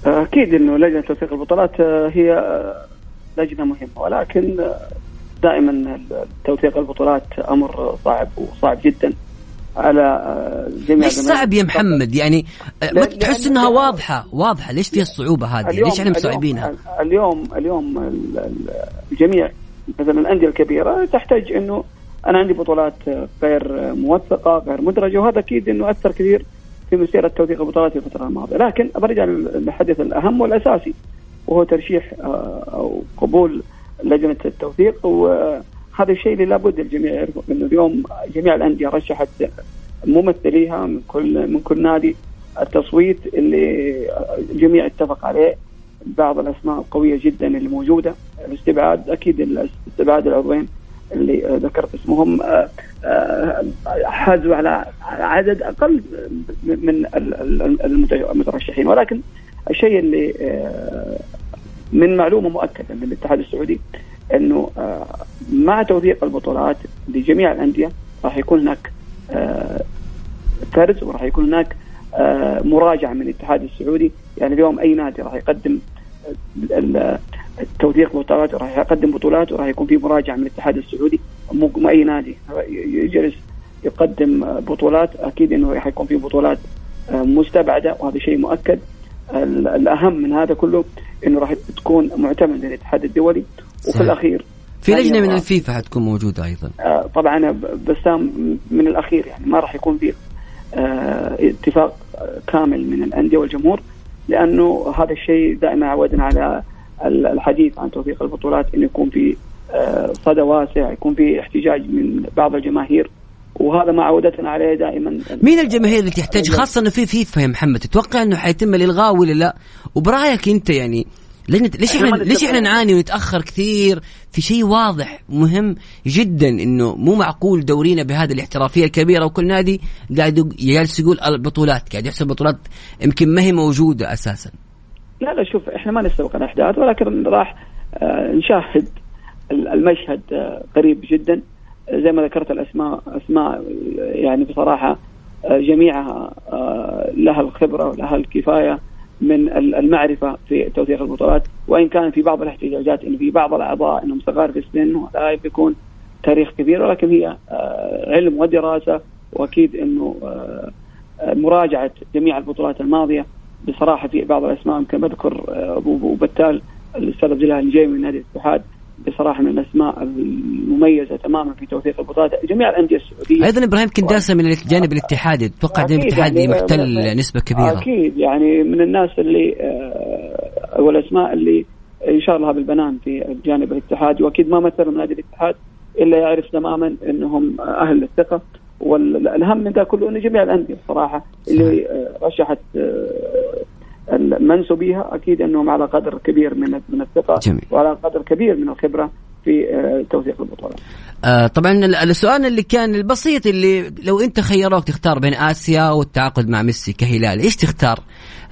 H: أكيد إنه لجنة توثيق البطولات آه، هي آه، لجنة مهمة ولكن آه، دائما توثيق البطولات أمر صعب وصعب جدا على جميع
D: ليش. صعب يا محمد؟ يعني ما تحس إنها واضحة واضحة؟ ليش فيها الصعوبة هذه؟ ليش إحنا مصعبينها؟
H: اليوم اليوم ال- ال- الجميع مثلا الأندية الكبيرة تحتاج إنه أنا عندي بطولات غير موثقة غير مدرجة وهذا أكيد إنه أثر كثير في مسيرة توثيق البطولات في الفترة الماضية، لكن برجع للحدث الأهم والأساسي وهو ترشيح آه، أو قبول لجنة التوثيق وهذا الشيء اللي لابد الجميع يعرفه إنه اليوم جميع الأندية رشحت ممثليها من كل من كل نادي. التصويت اللي الجميع اتفق عليه بعض الأسماء القويه جدا اللي موجودة. الاستبعاد أكيد الاستبعاد العضوين اللي ذكرت اسمهم آه، حازوا على عدد أقل من ال- ال- المت- المترشحين. ولكن الشيء اللي آه، من معلومة مؤكدة من الاتحاد السعودي إنه آه، مع توثيق البطولات لجميع الأندية راح يكون هناك آه، فرز وراح يكون هناك آه، مراجعة من الاتحاد السعودي. يعني اليوم أي نادي راح يقدم التوثيق بطولات وراح يقدم بطولات وراح يكون في مراجعة من الاتحاد السعودي. مو اي نادي يجلس يقدم بطولات أكيد إنه راح يكون في بطولات آه، مستبعدة وهذا شيء مؤكد ال- الأهم من هذا كله إنه راح تكون معتمد الاتحاد الدولي وفي
D: صحيح.
H: الأخير
D: في لجنة من الفيفا حتكون موجودة أيضا
H: آه، طبعا بسام من الأخير يعني ما راح يكون في آه، اتفاق كامل من الأندية والجمهور لأنه هذا الشيء دائما عودنا على ال- الحديث عن توثيق البطولات إنه يكون في صدى واسع يكون في احتجاج من بعض الجماهير وهذا ما عودتنا عليه دائما.
D: مين الجماهير اللي تحتاج؟ خاصة إنه في فيفا يا محمد تتوقع إنه حيتم الالغاء ولا لا؟ وبرأيك أنت يعني ليش
H: إحنا
D: ليش. إحنا نعاني ونتأخر كثير في شيء واضح مهم جدا إنه مو معقول دورينا بهذه الاحترافية الكبيرة وكل نادي قاعد جالس يقول البطولات قاعد يحسب بطولات يمكن ما هي موجودة أساسا.
H: لا لا شوف إحنا ما نستوقع الاحداث ولكن راح آه، نشاهد المشهد آه، قريب جدا. زي ما ذكرت الأسماء أسماء يعني بصراحة آه، جميعها آه، لها الخبرة ولها الكفاية من ال- المعرفة في توثيق البطولات. وإن كان في بعض الاحتجاجات انه في بعض الأعضاء إنهم صغار في السن ولا بيكون تاريخ كبير ولكن هي علم ودراسة. وأكيد إنه مراجعة جميع البطولات الماضية. بصراحة في بعض الأسماء يمكن بذكر ابو بتال الأستاذ عبد الله النجيمي من نادي الاتحاد. بصراحة من الأسماء المميزة تماما في توثيق البطولات. جميع الأندية السعودية
D: أيضا إبراهيم كنداسه من الجانب الاتحادي. أتوقع الجانب
H: أكيد
D: الاتحادي
H: يعني
D: محتل نسبة كبيرة.
H: أكيد يعني من الناس اللي آه، والأسماء اللي يشار لها بالبنان في الجانب الاتحادي. وأكيد ما مثلوا نادي الاتحاد إلا يعرف تماما إنهم أهل للثقة. والاهم من ذا كله انه جميع الأندية الصراحه اللي آه، رشحت المنسوبيها أكيد أنهم على قدر كبير من من الثقة
D: جميل.
H: وعلى قدر كبير من الخبرة في آه، توثيق البطولات.
D: آه طبعا ال- السؤال اللي كان البسيط اللي لو أنت خيروك تختار بين آسيا والتعاقد مع ميسي كهلال إيش تختار؟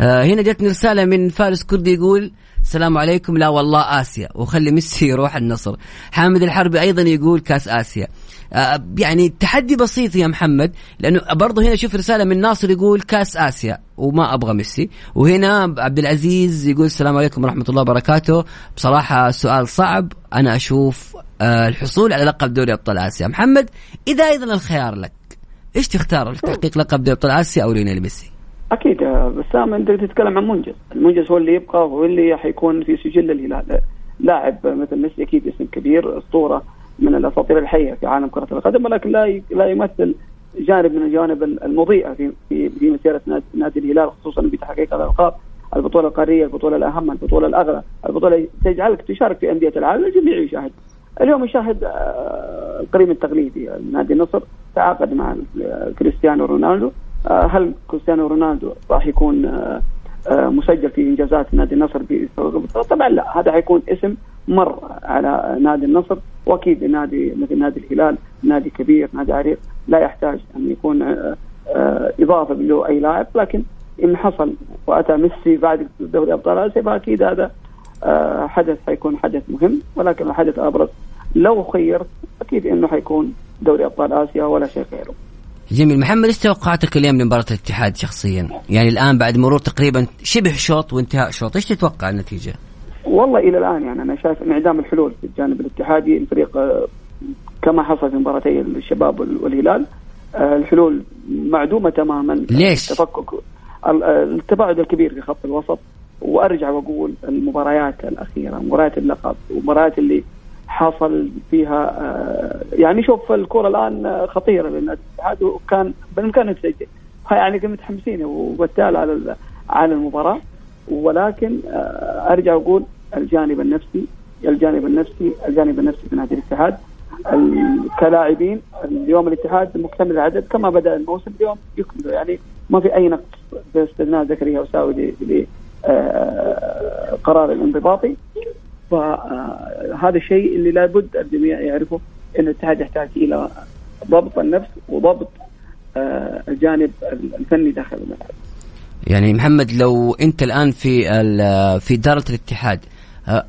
D: آه هنا جاتني رسالة من فارس كردي يقول السلام عليكم. لا والله آسيا. وخلي ميسي يروح النصر. حامد الحربي أيضا يقول كأس آسيا. آه يعني تحدي بسيط يا محمد لأنه برضه هنا شوف رسالة من ناصر يقول كأس آسيا وما أبغى ميسي. وهنا عبد العزيز يقول السلام عليكم ورحمة الله وبركاته. بصراحة سؤال صعب. أنا أشوف آه الحصول على لقب دوري أبطال آسيا. محمد إذا أيضا الخيار لك إيش تختار؟ لتحقيق لقب دوري أبطال آسيا أو ليونيل ميسي؟
H: أكيد آه، بسام انت تتكلم عن منجز، المنجز هو اللي يبقى هو اللي حيكون في سجل الهلال، لاعب مثل ميسي أكيد اسم كبير أسطورة من الأساطير الحية في عالم كرة القدم ولكن لا لا يمثل جانب من الجوانب المضيئة في في في مسيرة نادي- الهلال خصوصا بتحقيق الألقاب، البطولة القارية، البطولة الأهم، البطولة الاغلى، البطولة تجعلك تشارك في أندية العالم الجميع يشاهد. اليوم يشاهد آه، القريب التقليدي نادي النصر تعاقد مع كريستيانو رونالدو. هل كريستيانو رونالدو راح يكون آه، آه، مسجل في إنجازات نادي النصر؟ طبعا لا هذا حيكون اسم مر على نادي النصر وأكيد نادي مثل نادي الهلال نادي كبير نادي عريق لا يحتاج أن يكون آه، آه، إضافة له أي لاعب لكن إن حصل وأتى ميسي بعد دوري أبطال آسيا فأكيد هذا آه، حدث حيكون حدث مهم ولكن الحدث الابرز لو خير أكيد إنه حيكون دوري أبطال آسيا ولا شيء غيره.
D: جميل. محمد إيش توقعاتك اليوم لمباراة الاتحاد شخصيا؟ يعني الآن بعد مرور تقريبا شبه شوط وانتهاء شوط إيش تتوقع النتيجة؟
H: والله إلى الآن يعني أنا شايف انعدام الحلول في الجانب الاتحادي الفريق آه، كما حصل في مباراتي الشباب وال- والهلال آه، الحلول معدومة تماما.
D: ليش؟
H: تفكك آه، التباعد الكبير في خط الوسط وأرجع وأقول المباريات الأخيرة مباريات اللقب ومباريات اللي حصل فيها آه، يعني شوف الكرة الآن آه، خطيرة للنادي الاتحاد وكان بالامكان يسجل يعني كنا متحمسين وبالتالي على على المباراة. ولكن آه، أرجع واقول الجانب النفسي الجانب النفسي الجانب النفسي في نادي الاتحاد. ال- كلاعبين اليوم الاتحاد مكتمل العدد كما بدأ الموسم اليوم يكمل. يعني ما في أي نقص باستثناء زكريا وساوي لقرار الانضباطي. فهذا الشيء اللي لابد الجميع يعرفه إن الاتحاد يحتاج إلى ضبط النفس وضبط آه، الجانب الفني داخل الملعب.
D: يعني محمد لو أنت الآن في في إدارة الاتحاد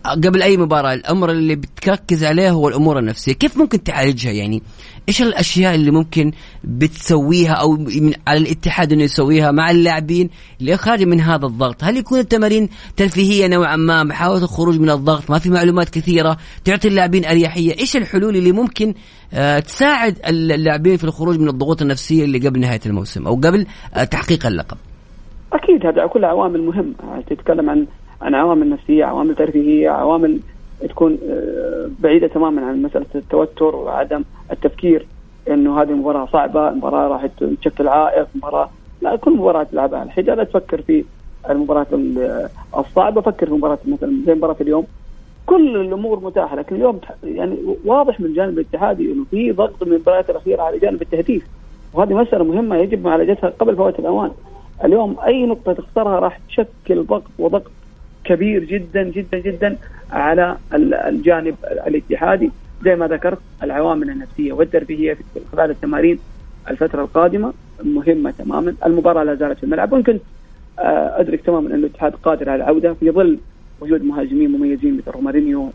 D: قبل أي مباراة الأمر اللي بتركز عليه هو الأمور النفسية. كيف ممكن تعالجها؟ يعني إيش الأشياء اللي ممكن بتسويها أو من على الاتحاد إنه يسويها مع اللاعبين لاخراج من هذا الضغط؟ هل يكون التمارين ترفيهية نوعا ما محاولة الخروج من الضغط ما في معلومات كثيرة تعطي اللاعبين أريحية؟ إيش الحلول اللي ممكن آه، تساعد اللاعبين في الخروج من الضغوط النفسية اللي قبل نهاية الموسم أو قبل آه، تحقيق اللقب؟
H: أكيد هذا كلها عوامل مهمه تتكلم عن عن عوامل نفسية عوامل ترفيهية عوامل تكون آه، بعيدة تماما عن مسألة التوتر وعدم التفكير إنه هذه مباراة صعبة مباراة راح تشكل عائق مباراة لا كل مباراة تلعبها. الحين لا تفكر في المباراة ال- الصعبة فكر في مباراة مثلا زي مباراة اليوم. كل الأمور متاحة لكن اليوم يعني واضح من الجانب الاتحادي إنه في ضغط من المباريات الأخيرة على جانب التهديف. وهذه مسألة مهمة يجب معالجتها قبل فوات الأوان. اليوم أي نقطة تخسرها راح تشكل ضغط وضغط كبير جدا جدا جدا على ال- الجانب الاتحادي. زي ما ذكرت العوامل النفسية والترفيهية في خلال التمارين الفترة القادمة مهمة تماما. المباراة لا زالت في الملعب. وان كنت آه، أدرك تماما أن الاتحاد قادر على العودة في ظل وجود مهاجمين مميزين مثل رومارينيو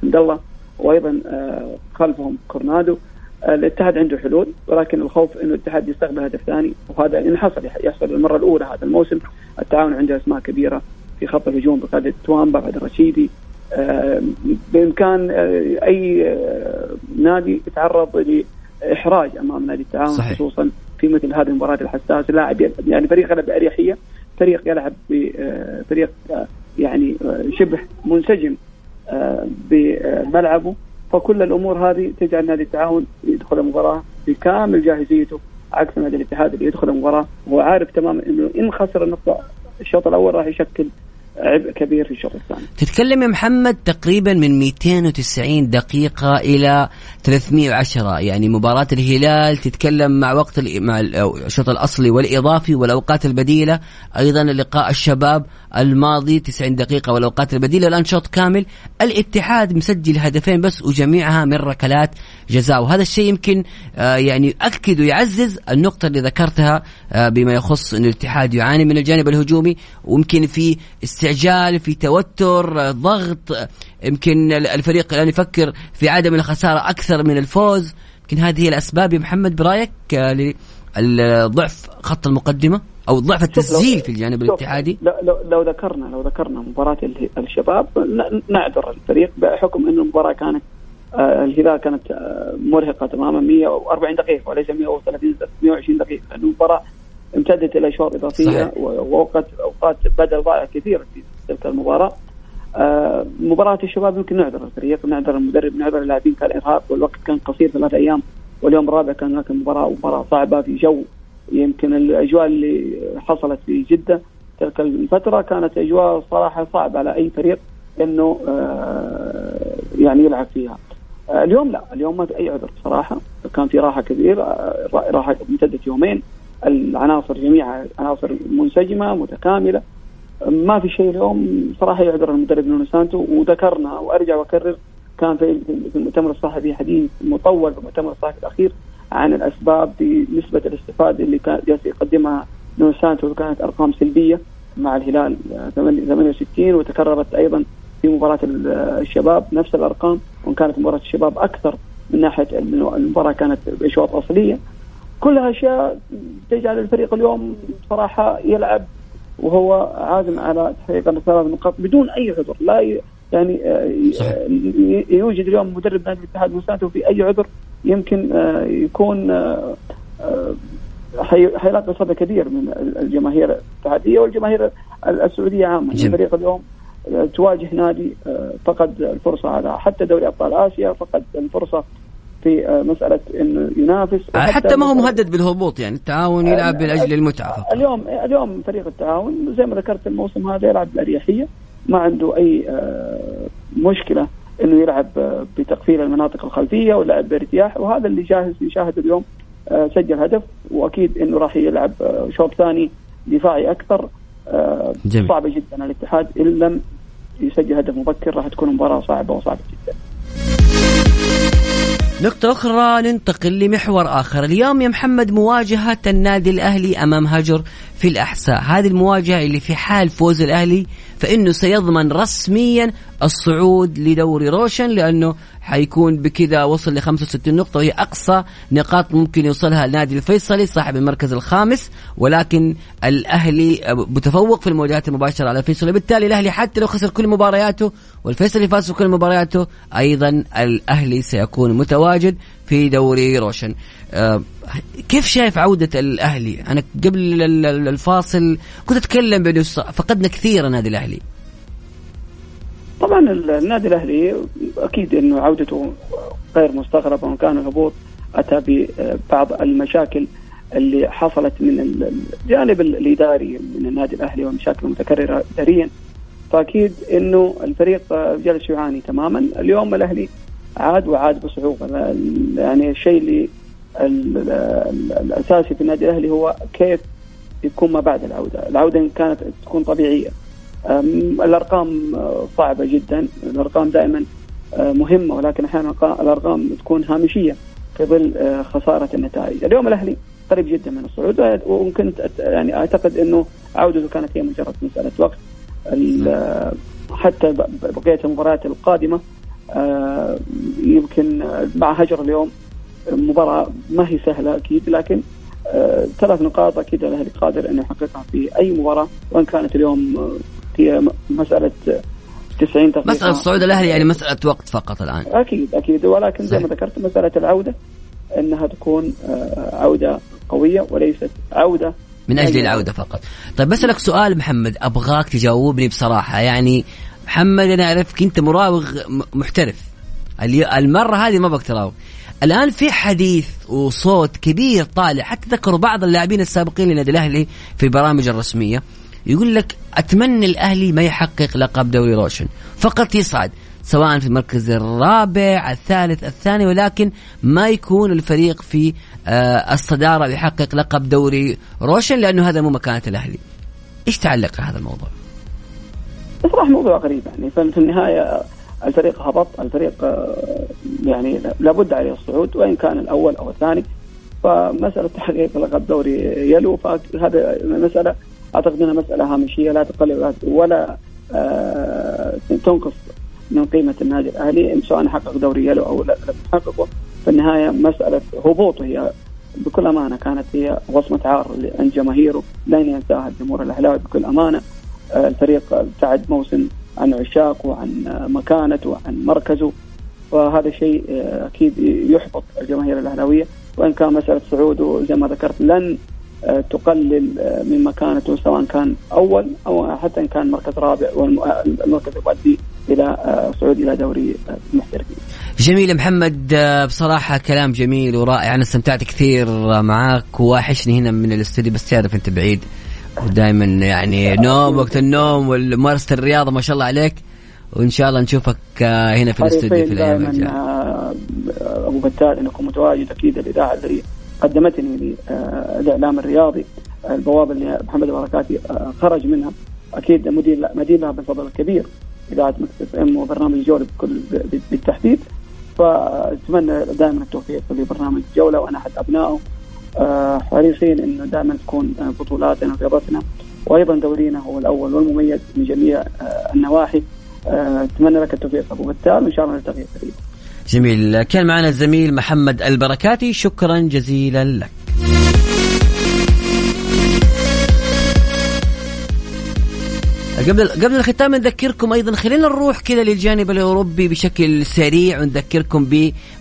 H: حمد الله وأيضا آه، خلفهم كورنادو. آه، الاتحاد عنده حلول ولكن الخوف انه الاتحاد يستقبل هدف ثاني وهذا إن حصل يحصل للمره الأولى هذا الموسم. التعاون عنده أسماء كبيرة. في خط الهجوم بقيادة توامبا بعد الرشيدي آه، بإمكان آه، أي آه، نادي يتعرض لإحراج أمام نادي التعاون
D: صحيح.
H: خصوصا في مثل هذه المباريات الحساسه لاعب يعني فريق يلعب باريحيه فريق يلعب بفريق يعني آه، شبه منسجم بملعبه. فكل الأمور هذه تجعل نادي التعاون يدخل المباراة بكامل جاهزيته عكس نادي الاتحاد اللي يدخل المباراة. وهو عارف تماما إنه إن خسر النقطة الشوط الأول راح يشكل عبء كبير في الشوط الثاني.
D: تتكلم يا محمد تقريبا من 290 دقيقة إلى 310 يعني مباراة الهلال تتكلم مع وقت مع الشوط الأصلي والإضافي والأوقات البديلة. أيضا لقاء الشباب الماضي 90 دقيقة والأوقات البديلة. الآن شوط كامل. الاتحاد مسجل هدفين بس وجميعها من ركلات جزاء. وهذا الشيء يمكن آه، يعني يؤكد ويعزز النقطة اللي ذكرتها بما يخص أن الاتحاد يعاني من الجانب الهجومي ويمكن في استعجال في توتر آه، ضغط آه، يمكن ال- الفريق الآن يفكر في عدم الخسارة أكثر من الفوز. يمكن هذه هي الأسباب يا محمد برأيك آه، لضعف خط المقدمة أو ضعف التسجيل في الجانب الاتحادي؟
H: لو, لو, لو ذكرنا لو ذكرنا مباراة اله- الشباب نعذر الفريق بحكم انه المباراة كانت آه الهلال كانت آه مرهقة تماما 140 دقيقة وليس 130 دقيقة 120 دقيقة. لأنه المباراة امتدت إلى أشواط إضافية
D: صحيح.
H: و- وأوقات أوقات بدل ضائع كثيرة في تلك المباراة. آه مباراة الشباب يمكن نعذر الفريق نعذر المدرب نعذر اللاعبين كان إرهاق والوقت كان قصير ثلاث أيام واليوم الرابع كان هناك مباراة مباراة صعبة في جو يمكن الأجواء اللي حصلت في جدة. تلك الفترة كانت أجواء صراحة صعبة على أي فريق إنه آه يعني يلعب فيها. آه اليوم لا اليوم ما في أي عذر بصراحة كان في راحة كبيرة آه راحة امتدت يومين. العناصر جميعها عناصر منسجمة متكاملة. ما في شيء اليوم صراحة يعذر المدرب نونو سانتو. وذكرنا وأرجع وأكرر كان في المؤتمر الصحفي حديث مطول في المؤتمر الصحفي الأخير عن الأسباب بنسبة الاستفادة اللي كان جالس يقدمها نونو سانتو كانت أرقام سلبية مع الهلال آه، 68 وتكررت أيضا في مباراة ال- الشباب نفس الأرقام وإن كانت مباراة الشباب أكثر من ناحية إنه المباراة كانت بأشواط أصلية. كلها أشياء تجعل الفريق اليوم صراحة يلعب وهو عازم على تحقيق الثلاث نقاط بدون أي عذر لا ي- يعني آه،
D: صحيح.
H: يوجد اليوم مدرب نادي الاتحاد مساته في أي عذر يمكن آه، يكون آه، حي- حيلاقي صدى كبير من الجماهير الاتحادية والجماهير السعودية عامة
D: جميل.
H: الفريق اليوم تواجه نادي فقد الفرصة على حتى دوري أبطال آسيا فقد الفرصة في آه، مسألة إنه ينافس
D: حتى ما هو مهدد بالهبوط يعني التعاون يلعب من أجل المتعة فقط.
H: اليوم اليوم فريق التعاون زي ما ذكرت الموسم هذا يلعب بأريحية ما عنده أي آه، مشكلة إنه يلعب آه، بتقفيل المناطق الخلفية ولعب بارتياح وهذا اللي جاهز يشاهد اليوم آه، سجل هدف وأكيد إنه راح يلعب آه، شوط ثاني دفاعي أكثر آه،
D: جميل.
H: صعبة جدا الاتحاد إن لم يسجل هدف مبكر راح تكون مباراة صعبة وصعبة جدا
D: نقطة أخرى ننتقل لمحور آخر. اليوم يا محمد مواجهة النادي الأهلي أمام هجر في الأحساء. هذه المواجهة اللي في حال فوز الأهلي فإنه سيضمن رسميا الصعود لدوري روشن لأنه حيكون بكذا وصل ل 65 نقطة وهي أقصى نقاط ممكن يوصلها النادي الفيصلي صاحب المركز الخامس. ولكن الأهلي متفوق في المواجهات المباشرة على الفيصلي. بالتالي الأهلي حتى لو خسر كل مبارياته والفيصلي فاز في كل مبارياته أيضا الأهلي سيكون متواجد في دوري روشن. آه، كيف شايف عودة الأهلي؟ أنا قبل ال- ال- الفاصل كنت أتكلم بأنه فقدنا كثيرا نادي الأهلي.
H: طبعا النادي الأهلي أكيد إنه عودته غير مستغربة وإن كان الهبوط أتى ببعض المشاكل اللي حصلت من الجانب الإداري من النادي الأهلي ومشاكل متكررة اداريا فأكيد إنه الفريق جالس يعاني تماما. اليوم الأهلي عاد وعاد بصعوبة. يعني الشيء اللي ال- ال- الأساسي في النادي الأهلي هو كيف يكون ما بعد العودة، العودة إن كانت تكون طبيعية. الأرقام صعبة جدا، الأرقام دائما آه، مهمة ولكن أحيانا الارقام تكون هامشية في ظل آه، خسارة النتائج، اليوم الأهلي قريب جدا من الصعود وممكن أت- يعني أعتقد إنه عودته كانت هي مجرد مسألة وقت. حتى بقية المباريات القادمة آه، يمكن مع هجر اليوم مباراة ما هي سهلة أكيد لكن آه ثلاث نقاط أكيد الأهلي قادر أنه يحققها في أي مباراة وإن كانت اليوم آه، هي مسألة آه، 90 دقيقة
D: مسألة صعود الأهلي يعني مسألة وقت فقط الآن.
H: أكيد أكيد ولكن زي ما. ذكرت مسألة العودة أنها تكون آه عودة قوية وليست عودة
D: من أجل
H: أيوة.
D: العودة فقط. طيب بسألك سؤال محمد أبغاك تجاوبني بصراحة. يعني محمد أنا أعرفك أنت مراوغ محترف. المرة هذه ما بك تراوغ. الآن في حديث وصوت كبير طالع. حتى ذكروا بعض اللاعبين السابقين للنادي الأهلي في البرامج الرسمية. يقول لك أتمنى الأهلي ما يحقق لقب دوري روشن. فقط يصعد سواء في المركز الرابع الثالث الثاني ولكن ما يكون الفريق في آه، الصدارة ويحقق لقب دوري روشن لأنه هذا مو مكانة الأهلي. إيش تعلق على هذا الموضوع؟
H: بصراحه موضوع غريب يعني. ففي النهاية؟ الفريق هبط الفريق آه، يعني لابد عليه الصعود وإن كان الأول أو الثاني. فمسألة تحقيق لقب دوري يلو فهذا مسألة أعتقد إنها مسألة هامشية لا تقلل ولا آه، تنقص من قيمة النادي الأهلي سواء حقق دوري يلو أو لم يحققه. في النهاية مسألة هبوطه هي بكل أمانة كانت هي وصمة عار عند جماهيره لن ينساها الجمهور الأهلاوي بكل أمانة. آه، الفريق ابتعد موسم عن عشاقه وعن مكانته وعن مركزه. فهذا شيء آه، أكيد يحبط الجماهير الأهلاوية. وإن كان مسألة صعوده زي ما ذكرت لن آه، تقلل آه، من مكانته سواء كان أول أو حتى إن كان مركز رابع والمركز يؤدي إلى صعود إلى دوري المحترفين.
D: جميل محمد بصراحة كلام جميل ورائع. أنا استمتعت كثير معاك. وواحشني هنا من الاستوديو بس تعرف أنت بعيد. ودائما يعني نوم وقت النوم وممارسة الرياضة ما شاء الله عليك. وإن شاء الله نشوفك آه، هنا في الاستوديو في
H: دائما
D: الجاية.
H: آه، أبو بتال إنكم متواجد أكيد الإذاعة اللي قدمتني للإعلام الرياضي. البوابه اللي محمد البركاتي آه، خرج منها. أكيد مدير مدين لها بالفضل الكبير إذاعة إف إم وبرنامج الجوله بكل بالتحديد. فأتمنى دائما التوفيق لبرنامج الجوله وأنا أحد أبنائه. حريصين إنه دائما تكون آه، بطولاتنا ورياضتنا وأيضا دورينا هو الأول والمميز من جميع آه، النواحي. آه، أتمنى لك التوفيق أبو بتال وإن شاء الله نلتقي قريبا
D: جميل. كان معنا الزميل محمد البركاتي. شكرا جزيلا لك. قبل قبل الختام نذكركم أيضا خلينا نروح كذا للجانب الأوروبي بشكل سريع ونذكركم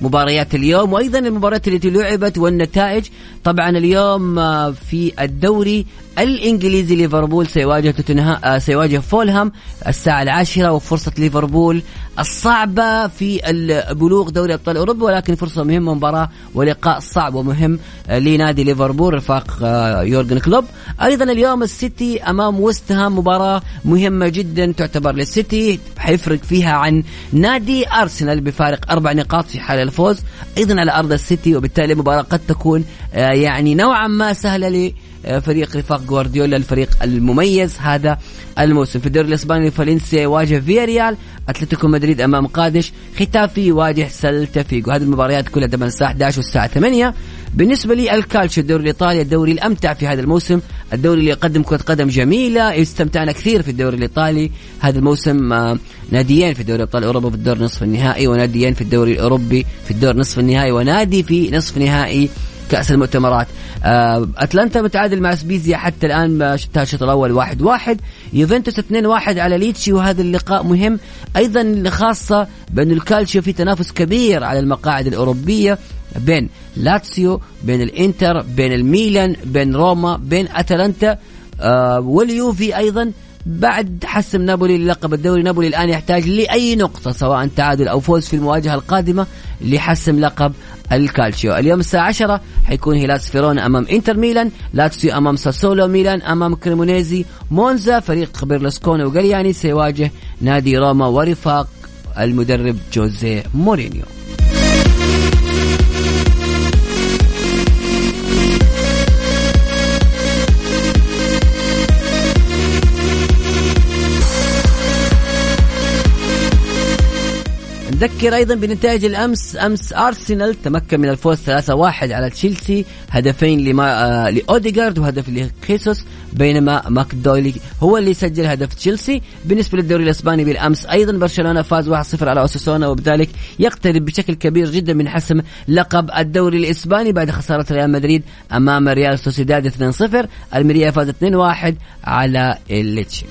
D: بمباريات اليوم وأيضا المباريات التي لعبت والنتائج. طبعا اليوم في الدوري الإنجليزي ليفربول سيواجه توتنهام آه، سيواجه فولهام الساعة العاشرة وفرصة ليفربول الصعبة في البلوغ دوري أبطال أوروبا ولكن فرصة مهمة مباراة ولقاء صعب ومهم آه، لنادي ليفربول رفاق آه، يورجن كلوب. أيضا اليوم السيتي أمام ويست هام مباراة مهمة جدا تعتبر للسيتي حيفرق فيها عن نادي أرسنال بفارق أربع نقاط في حال الفوز. أيضا على أرض السيتي وبالتالي المباراة قد تكون يعني نوعا ما سهلة لفريق رفاق جوارديولا الفريق المميز هذا الموسم. في الدوري الإسباني فالنسيا يواجه فياريال أتلتيكو مدريد أمام قادش. ختافي يواجه سلتا فيجو هذه المباريات كلها طبعا الساعة 11 والساعة 8 بالنسبة لي الكالتشيو الدوري الإيطالي الدوري الأمتع في هذا الموسم. الدوري اللي يقدم كرة قدم جميلة استمتعنا كثير في الدوري الإيطالي هذا الموسم. آه، ناديين في دوري ابطال أوروبا في الدور نصف النهائي وناديين في الدوري الأوروبي في الدور نصف النهائي ونادي في نصف نهائي. كأس المؤتمرات. آه، أتلانتا متعادل مع سبيزيا حتى الآن ما انتهى الشوط الأول واحد واحد. يوفنتوس 2 واحد على ليتشي وهذا اللقاء مهم أيضا خاصة بأن الكالتشيو في تنافس كبير على المقاعد الأوروبية بين لاتسيو بين الإنتر بين الميلان بين روما بين أتلانتا. آه، واليوفي أيضا بعد حسم نابولي للقب. الدوري نابولي الآن يحتاج لأي نقطة سواء تعادل أو فوز في المواجهة القادمة لحسم لقب الكالتشيو اليوم الساعة 10 حيكون هيلاس فيرونا أمام إنتر ميلان لاتسيو أمام ساسولو ميلان أمام كريمونيزي مونزا فريق بيرلسكوني وغالياني سيواجه نادي روما ورفاق المدرب جوزيه مورينيو. نذكر أيضا بنتائج الأمس أمس أرسنال تمكن من الفوز 3-1 على تشيلسي هدفين لما آه لاوديجارد وهدف لخيسوس بينما مادويكي هو اللي سجل هدف تشيلسي. بالنسبة للدوري الأسباني بالأمس أيضا برشلونة فاز 1-0 على أوساسونا وبذلك يقترب بشكل كبير جدا من حسم لقب الدوري الإسباني بعد خسارة ريال مدريد أمام ريال سوسيداد 2-0 الميريا فاز 2-1 على الليتشي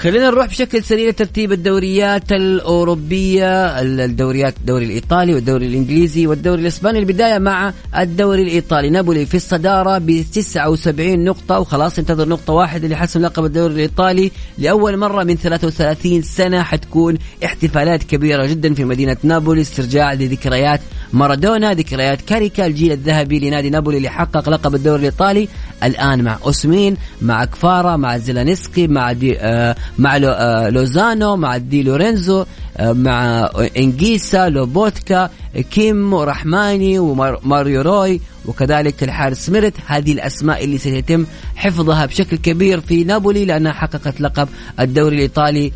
D: خلينا نروح بشكل سريع لترتيب الدوريات الأوروبية الدوريات الدوري الإيطالي والدوري الإنجليزي والدوري الإسباني. البداية مع الدوري الإيطالي. نابولي في الصدارة ب 79 نقطة وخلاص انتظر نقطة واحدة لحسم لقب الدوري الإيطالي. لأول مرة من 33 سنة حتكون احتفالات كبيرة جدا في مدينة نابولي استرجاع لذكريات مارادونا ذكريات كاريكا الجيل الذهبي لنادي نابولي اللي حقق لقب الدوري الإيطالي. الآن مع أوسمين مع كفارا مع زيلينسكي مع دي آه مع لو آه لوزانو مع دي لورينزو آه مع أنجيسا لوبوتكا كيم ورحماني وماريو روي وكذلك الحارس ميريت هذه الأسماء اللي سيتم حفظها بشكل كبير في نابولي لأنها حققت لقب الدوري الإيطالي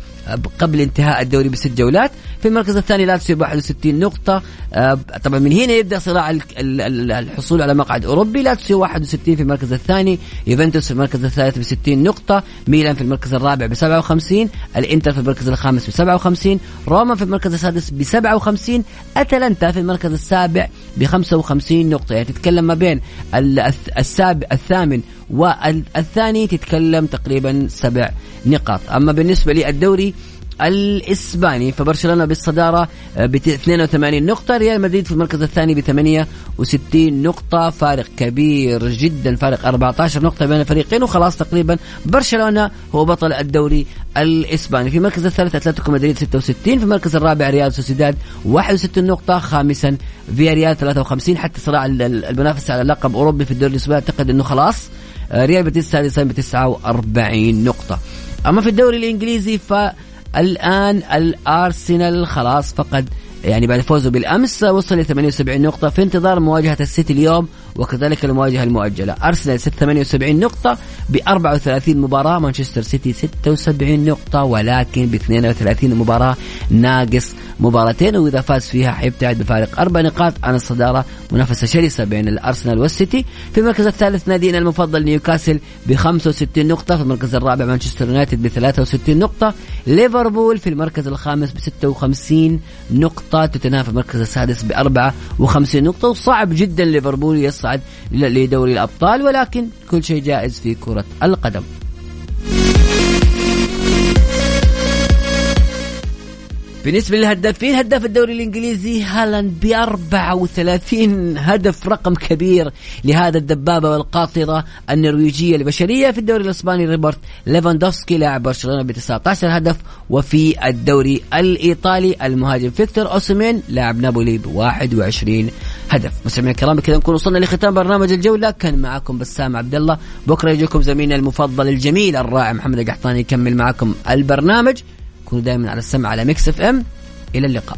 D: قبل انتهاء الدوري بست جولات. في المركز الثاني لاتسيو ب 61 نقطة. آه، طبعا من هنا يبدأ صراع ال- ال- الحصول على مقعد أوروبي. لاتسيو 61 في المركز الثاني. يوفنتوس في المركز الثالث ب 60 نقطة. ميلان في المركز الرابع ب 57 الإنتر في المركز الخامس ب 57 روما في المركز السادس ب 57 أتلانتا في المركز السابع ب 55 نقطة. يعني تتكلم ما بين السابع الثامن والثاني تتكلم تقريبا سبع نقاط. أما بالنسبة للدوري الإسباني. فبرشلونة بالصدارة ب 82 نقطة ريال مدريد في المركز الثاني ب 68 نقطة. فارق كبير جدا فارق 14 نقطة بين الفريقين وخلاص تقريبا برشلونة هو بطل الدوري الإسباني. في المركز الثالث أتلتيكو مدريد 66 في المركز الرابع ريال سوسيداد 61 نقطة خامسا فيا ريال 53 حتى صراع ال- ال- المنافسه على لقب أوروبي في الدوري الاسباني أعتقد إنه خلاص آه، ريال بيتيس سادسا ب 49 نقطة. أما في الدوري الإنجليزي فالان الأرسنال خلاص فقد يعني بعد فوزه بالأمس وصل ل 78 نقطة في انتظار مواجهة السيتي اليوم وكذلك المواجهة المؤجلة، أرسنال 78 نقطة ب 34 مباراة، مانشستر سيتي 76 نقطة ولكن ب 32 مباراة ناقص مباراتين وإذا فاز فيها حيبتعد بفارق أربع نقاط عن الصدارة، منافسة شرسة بين الأرسنال والسيتي، في المركز الثالث نادينا المفضل نيوكاسل ب 65 نقطة، في المركز الرابع مانشستر يونايتد ب 63 نقطة، ليفربول في المركز الخامس ب 56 نقطة، توتنهام في المركز السادس ب 54 نقطة، وصعب جدا ليفربول يصعد لدوري الأبطال ولكن كل شيء جائز في كرة القدم. بالنسبة للهدافين هداف الدوري الإنجليزي هالاند ب 34 هدف رقم كبير لهذا الدبابة والقاطرة النرويجية البشرية في الدوري الإسباني روبرت ليفاندوفسكي لاعب برشلونة ب 19 هدف وفي الدوري الإيطالي المهاجم فيكتور أوسمين لاعب نابولي ب 21 هدف. مستمعينا الكرام بكذا نكون وصلنا لختام برنامج الجولة. كان معكم بسام عبد الله بكرة يجيكم زميلنا المفضل الجميل الرائع محمد القحطاني يكمل معكم البرنامج. كونوا دائما على السمع على ميكس إف إم. إلى اللقاء.